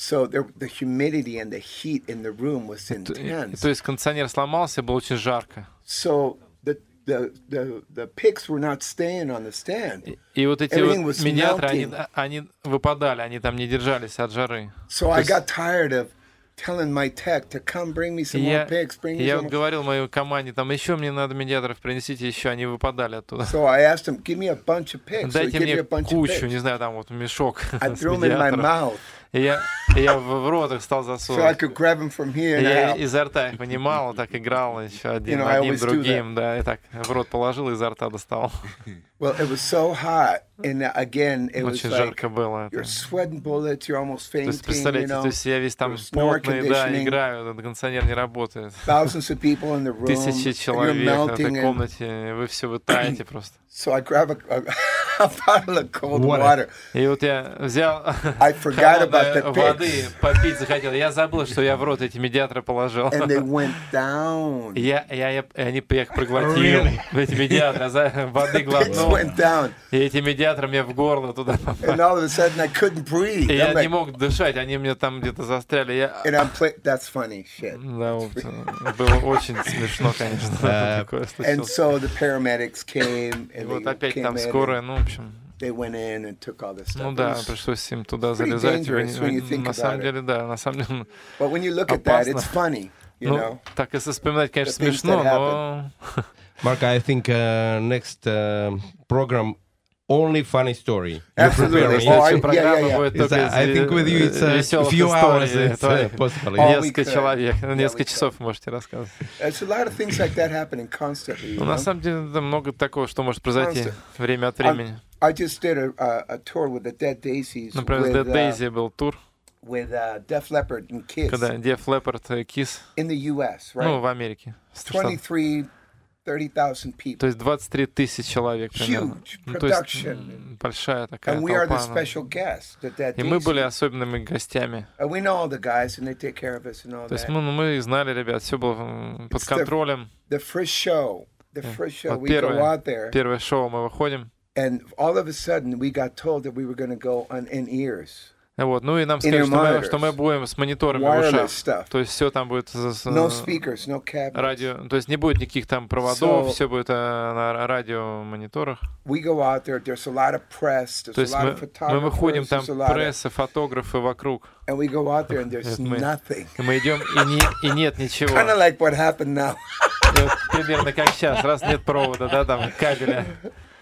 so there, the humidity and the heat in the room was intense. То есть кондиционер сломался, было очень жарко. So the the the the picks were not staying on the stand. И- вот эти вот was медиаторы, они, они выпадали, они там не держались от жары. So I got tired of telling my tech to come bring me some more picks, bring me я some говорил моей команде, там еще мне надо медиаторов, принесите еще, они выпадали оттуда. So I asked him, give me a bunch of picks. So he Дайте me мне кучу, не знаю, там вот мешок I threw them in my mouth И я, и я в, в рот их стал so засовывать. and я изо рта их вынимал, так играл еще один, You know, одним, другим, да, и так в рот положил, изо рта достал. Well, it was so hot, and uh, again, it was Очень like жарко было. you're sweating bullets, you're almost То есть, fainting. You know, то есть я весь там потный, да, conditioning. играю, этот кондиционер не работает. thousands of people in the room. Тысячи человек в этой melting, and комнате, вы все вы таете просто. so I grab a, a, a bottle of cold Water. water. И вот я взял I forgot about the воды, попить захотел. Я забыл, что я в рот эти медиаторы положил. and they went down. Я, я, я, они, я их проглотил, эти медиаторы, воды глотнул, went down, и эти медиаторы мне в горло туда попали. and all of a sudden I couldn't breathe. И я I'm не like, мог дышать, они мне там где-то застряли. Я... and I'm play- That's funny shit. Да, было очень смешно, конечно, And so the paramedics came, И and вот they опять came там in, скорая, ну, в общем, they went in and took all this stuff. ну да, пришлось им туда залезать. Вы dangerous не- when you вы- think На самом about it. деле, да, на самом деле, But when you look at that, it's funny, you ну, know. так если вспоминать, конечно, смешно, но Marco, I think uh, next uh, program only funny story. You Absolutely. Oh, следующая yeah, программа yeah, yeah. будет Is только I think with you it's a few hours. It's uh, possible. Oh, Несколько человек, несколько часов можете рассказывать. There's a lot of things like that happening constantly. Ну, на самом деле, много такого, что может произойти время от времени. I just did a, a, tour with the Dead Daisies Например, Dead uh, Daisy был тур, with uh, Def Leppard and Kiss когда Def Leppard, Kiss, in the U.S. ну, Right, в Америке. в Штатах. 23, 30,000 people, То есть 23 тысячи человек примерно. huge Ну, то есть большая такая and we are the толпа. И мы были особенными гостями. То есть мы, ну, мы знали, ребят, все было под контролем. The first show, the first show, Вот we go первое, out there, первое шоу мы выходим. and all of a sudden we got told that we were going to go on in ears, Вот, ну и нам сказали, что мы, что мы будем с мониторами в ушах. То есть все там будет no speakers, no радио, то есть не будет никаких там проводов, So- все будет э, на радиомониторах. We go out there. There's a lot of press. То a есть lot мы, of мы выходим, там пресса, фотографы вокруг. and we go out there and there's мы- nothing. Мы идем, и, не, и нет ничего. Kind of like what happened now. Вот примерно как сейчас, раз нет провода, да, там кабеля.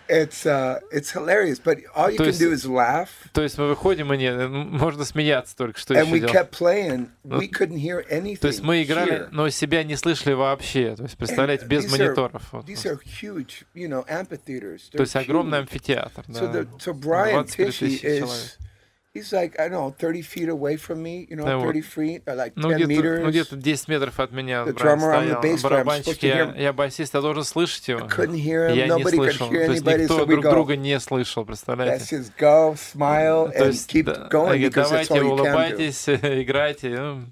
It's uh, it's hilarious, but all you То can есть- do is laugh. То есть мы выходим, и нет, м, можно смеяться только, что And we делать. kept playing. Ну, We couldn't hear anything. То есть мы играли, here. но себя не слышали вообще. То есть, представляете, без are- мониторов. вот. These are huge, you know, amphitheaters. То есть огромный амфитеатр. So, да. the, so Brian 23 Tichy тысячи человек. He's like, I don't know, 30 feet away from me, you know, Да, вот. 30 feet, or like 10 Ну где-то, meters. ну, где-то 10 метров от меня The drummer on the стоял. bass Барабанщик, я, я басист, я должен слышать его. couldn't hear him. Я не Nobody could hear То есть anybody, никто so друг go. друга не слышал, Let's представляете? just go, smile, and есть, keep да, going because that's давайте, all you can do. улыбайтесь, играйте. Ну,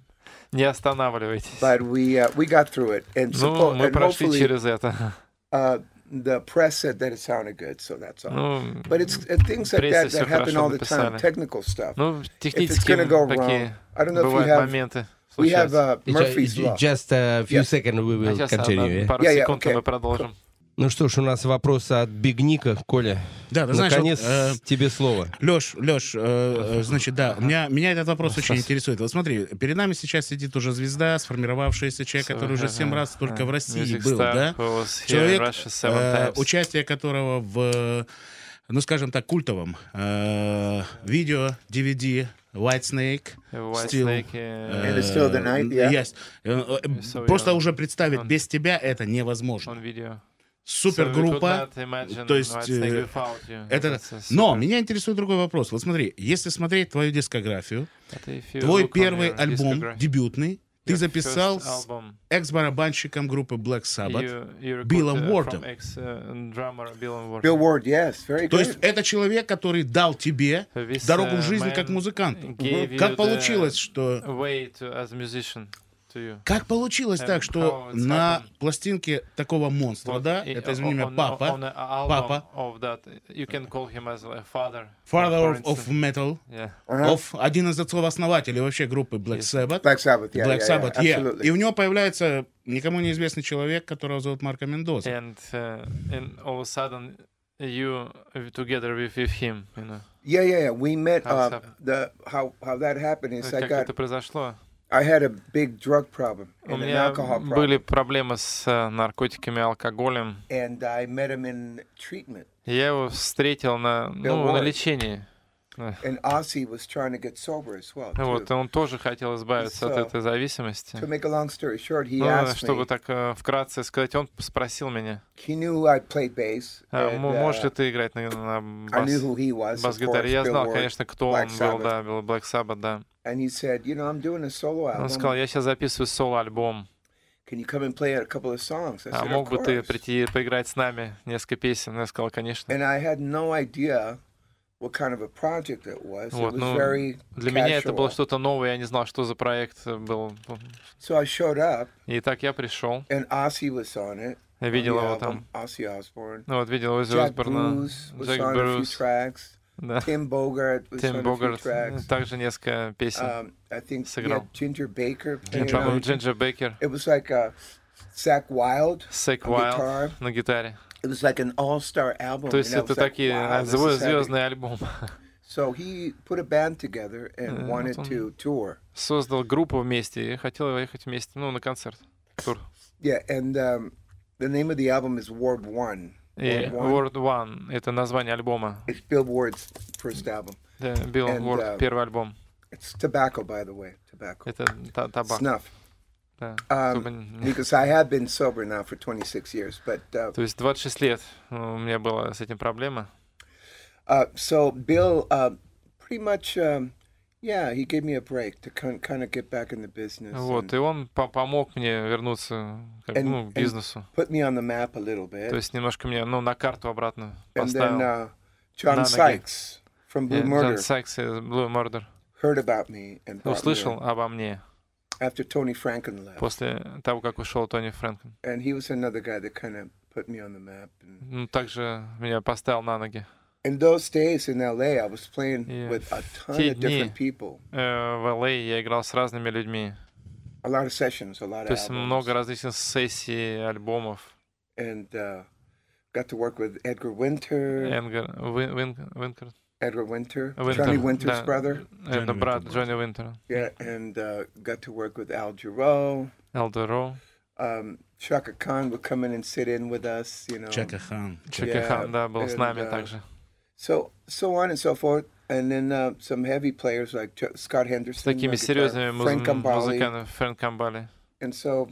Не останавливайтесь. but we uh, we got through it, and, Ну, мы and прошли через это. uh, the press said that it sounded good, so that's all. Ну, But it's uh, things like прессе that всё that happen хорошо all the time, написали. technical stuff. Ну, If it's технические gonna go такие wrong, I don't know if you бывают have. моменты. We have случаются. uh, Murphy's law. Just a few Yes. seconds we А will сейчас continue. на yeah? пару Yeah, yeah, секунд и okay. мы продолжим. Ну что ж, у нас вопрос от Бигника. Коля, Да, ты знаешь, вот, наконец э, тебе слово. Леш, Леш, э, э, значит, да, меня, меня этот вопрос очень интересует. Вот смотри, перед нами сейчас сидит уже звезда, сформировавшаяся человек, который уже семь раз только в России был, да? Человек, э, участие которого в, ну, скажем так, культовом э, видео, DVD, White Snake, White Still, Snake, э, And it's still the night, yeah? Yes. Э, э, So Просто уже представить без тебя это невозможно. Супергруппа, So то есть, э, это... Но меня интересует другой вопрос. Вот смотри, если смотреть твою дискографию, твой первый альбом, discography, дебютный, ты записал с экс-барабанщиком группы Black Sabbath. you- you Биллом Уордом. Bill Ward, yes, very То есть это человек, который дал тебе This, дорогу в жизнь man как музыканту. Как получилось, что... Как получилось так, что на пластинке такого монстра, да, это, извини меня, папа, папа, father. of, metal, Yeah. Uh-huh. of, один из отцов-основателей вообще группы Black Sabbath. Black Sabbath, yeah, Black yeah, Sabbath, yeah, yeah. И у него появляется никому неизвестный человек, которого зовут Марко Мендоза. And uh, and all of a sudden you uh, together with, with him, you know. Yeah, yeah, yeah. We met. Uh, the how how that happened is I Как got это произошло? I had a big drug problem У and an меня alcohol были problem, проблемы с э, наркотиками и алкоголем. and I met him in treatment. И Я его встретил на, ну, на лечении. And Ozzy was trying to get sober as well. Вот, и Too. он тоже хотел избавиться от So, этой зависимости. To make a long story short, he Ну, asked чтобы me. так э, вкратце сказать, он спросил меня, He knew I played bass. а, and, мо- можешь uh, ли ты играть на, на I knew бас, who he was. of бас-гитаре? Я знал, конечно, кто Black он был, Sabbath. да, был Black Sabbath, да. And he said, you know, I'm doing a solo Он album. сказал, я сейчас записываю соло-альбом, Can you come and play a couple of songs? I а said, мог of бы ты прийти поиграть с нами несколько песен? Я сказал, конечно. And I had no idea Вот, ну, Для меня это было что-то новое, я не знал, что за проект был. И так я пришел, and Ozzy was on it. я видел его там. Ну вот видел Jack Осборна, Джек Брюс, да, Тим Богарт, также несколько песен. Um, I think he сыграл. on it. Джинджер Бейкер, It was like uh, Zach Wild на гитаре. It was like an all-star album. То есть это такие звездный альбом. So he put a band together and Yeah, wanted to tour. Создал группу вместе и хотел ехать вместе, ну, на концерт. Тур. Yeah, and um, the name of the album is Ward One. И Ward One. Это название альбома. It's Bill Ward's first album. Да, Уорд, uh, первый альбом. It's tobacco, by the way, tobacco. Это та- табак. Snuff. Да, Um, because I have been sober now for 26 years, but uh, То есть 26 лет у меня была с этим проблема. uh, so Bill uh, pretty much, um, yeah, he gave me a break to kind of get back in the business, Вот, and и он по- помог мне вернуться как, And- ну, к бизнесу. put me on the map a little bit. То есть немножко меня, ну, на карту обратно and then поставил. uh, John на. Sykes from Blue И Murder Джон Сайкс из Blue Murder heard about me and me услышал in обо мне after Tony Franken left, после того, как ушел Тони Фрэнклин. and he was another guy that kind of put me on the map. And Ну, также меня поставил на ноги. in those days in LA, I was playing Yeah. with a ton Те of different дни. people, Э, В LA я играл с разными людьми. a lot of sessions, a lot То of есть albums, много различных сессий, альбомов. and uh, got to work with Edgar Winter, Энгер, Вин- Вин- Винкер, Edgar Winter, Винтер, Johnny Winter's да. brother, Это Джонни брат Винтер, Джонни Винтера. yeah, and uh, got to work with Al Jarreau. Элдеро, Um, Shaka Khan would come in and sit in with us, you know. Чака Хан. Чеки Yeah, Хан, да, был с and, нами uh, также. So so on and so forth, and then uh, some heavy players like Ch- Scott Henderson, С такими on guitar, серьезными муз- Frank Gambale, музыкантами, Фрэнк Камбали. and so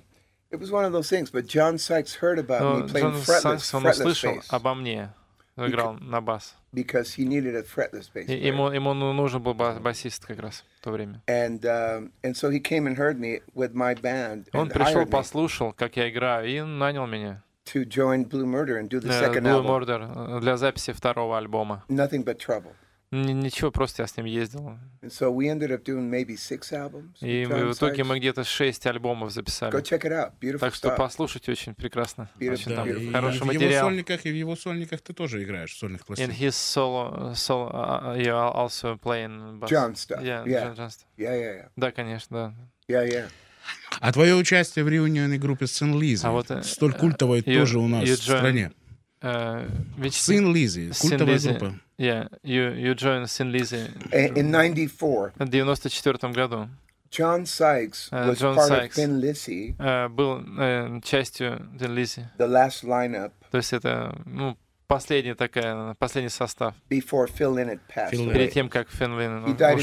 it was one of those things. But John Sykes heard about Но me playing Джон fretless, Сайкс, он fretless услышал bass обо мне, играл на бас. because he needed a fretless bass. И player. ему, ему ну- нужен был ба- басист как раз в то время. And um, and so he came and heard me with my band Он пришел, послушал, как я играю, и нанял меня. to join Blue Murder and do the Э, second Blue album. Murder э, для записи второго альбома. Nothing but trouble. Ничего, просто я с ним ездил. And so we ended up doing maybe six albums. with И John в итоге мы где-то шесть альбомов Go записали. check it out. Beautiful Так что stuff. послушайте, очень прекрасно. Beautiful, Очень там beautiful. и хороший в его материал. сольниках, и в его сольниках ты тоже играешь, в сольных In пластинках. his solo, solo uh, you are also playing bass. John stuff. Yeah, Yeah. John- John stuff. Yeah, yeah, yeah. Да, конечно, да. Yeah, yeah. А твое участие в реунионной группе Сын Лизы, А вот, э, столь культовой you- тоже у нас you в стране. Uh, which Sin культовая Lizzy. группа. Yeah, you, you joined Sin Lizzy In, in 94, в 94 году. John Sykes Uh, was John part Sykes. of Thin Lizzy, Э, был э, частью Sin Lizzy. the last lineup, То есть это, ну, последняя такая, последний состав. Перед тем, как Финлин ушел, да,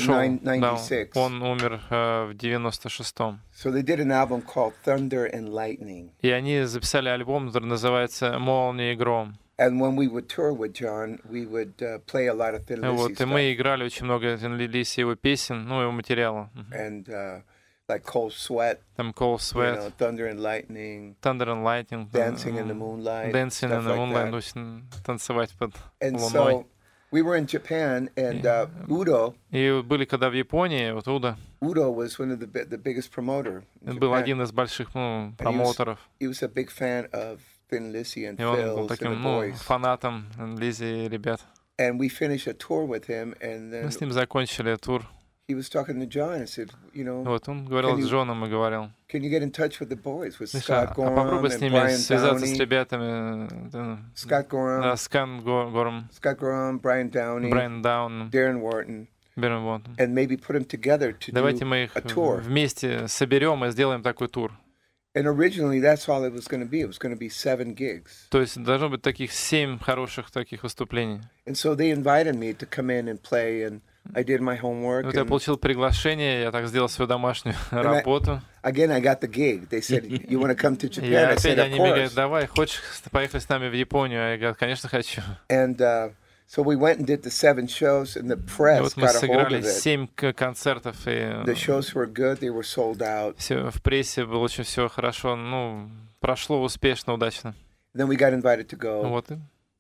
96. он умер э, в 96-м. So they did an album called Thunder and Lightning. И они записали альбом, который называется «Молния и гром». And when we would tour with John, we would uh, play a lot of Thin Lizzy Вот, и мы играли очень много Лилис его песен, ну, его материала. And uh, like Cold Sweat, Там Cold you Sweat, know, Thunder and Lightning, Thunder and Lightning, Dancing in the Moonlight, Dancing in the like Moonlight, that. есть м, танцевать под And луной. so we were in Japan, and uh, Udo, И были когда в Японии, вот Уда Udo was one of the the biggest promoter. in был один из больших ну, was- промоутеров. He was a big fan of Thin Lizzy and И он был таким, ну, фанатом Лизи и ребят. And we finished a tour with him, and then Мы с ним закончили тур. He was talking to John and said, you know, Вот он говорил Can с you- Джоном и говорил, can you get in touch with the boys, with «Слушай, а а попробуй с ними Brian связаться с ребятами, э, Scott Gorham, да, Скан Го- Гором, Scott Gorham, Brian Downey, Брайан Даун, Darren Wharton, Берн Вот. and maybe put them together to Давайте do мы их a tour. вместе соберем и сделаем такой тур. And originally, that's all it was going to be. It was going to be seven gigs. То есть должно быть таких семь хороших таких выступлений. And so they invited me to come in and play, and I did my homework. Вот я And получил приглашение, я так сделал свою домашнюю I- работу. again, I got the gig. They said, "You want to come to И Japan?" I опять said, "Of они мне говорят, course." давай, хочешь поехать с нами в Японию? Я говорю, конечно, хочу. And uh, so we went and did the seven shows, and the И press вот мы got сыграли семь концертов, и The shows were good. They were sold out. все в прессе было очень все хорошо, ну, прошло успешно, удачно. Then we got invited to go Вот.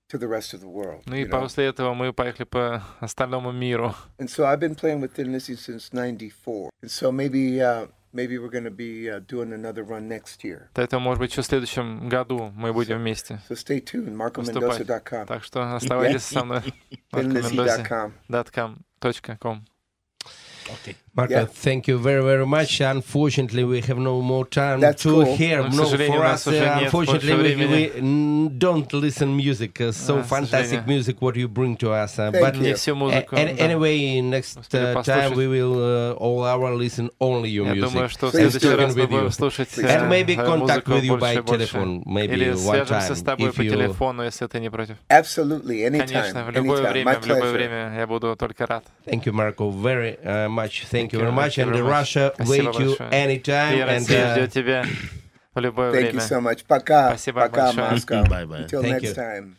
И- to the rest of the world. Ну и после этого мы поехали по остальному миру. And so I've been playing with Thin Lizzy since '94. And so maybe uh, maybe we're going to be uh, doing another run next year. Поэтому, может быть, еще в следующем году мы будем вместе So stay tuned. выступать. MarcoMendoza.com. Так что оставайтесь со мной. ThinLizzy.com. marcomendoza.com. Marco, Yeah. thank you very, very much. Unfortunately, we have no more time That's to cool. hear. Но, к no, сожалению, for у нас us, уже uh, нет unfortunately, больше we, времени. we mm, don't listen music. Uh, so А, к fantastic сожалению. music what you bring to us. Uh, Thank but you. Не всю a- музыку. an- да. anyway, next Успели uh, time послушать. we will uh, all hour listen only your Я music. думаю, что в Please следующий do. раз мы With you. будем слушать Please э, And maybe э, contact музыку with you больше by и больше. telephone, maybe Или one свяжемся с time, тобой if по you- телефону, если ты не против. Absolutely. Anytime. Конечно, в любое anytime. время, My в любое pleasure. время я буду только рад. Thank you, Marco, very uh, much. Thank, Thank you you, very much. thank you And very uh, much. Russia Спасибо wait you большое. anytime. И And Россия uh, ждет тебя в любое Thank you время. so much. Пока. Спасибо Пока, большое. Moscow. Bye-bye. Until Thank next you. time.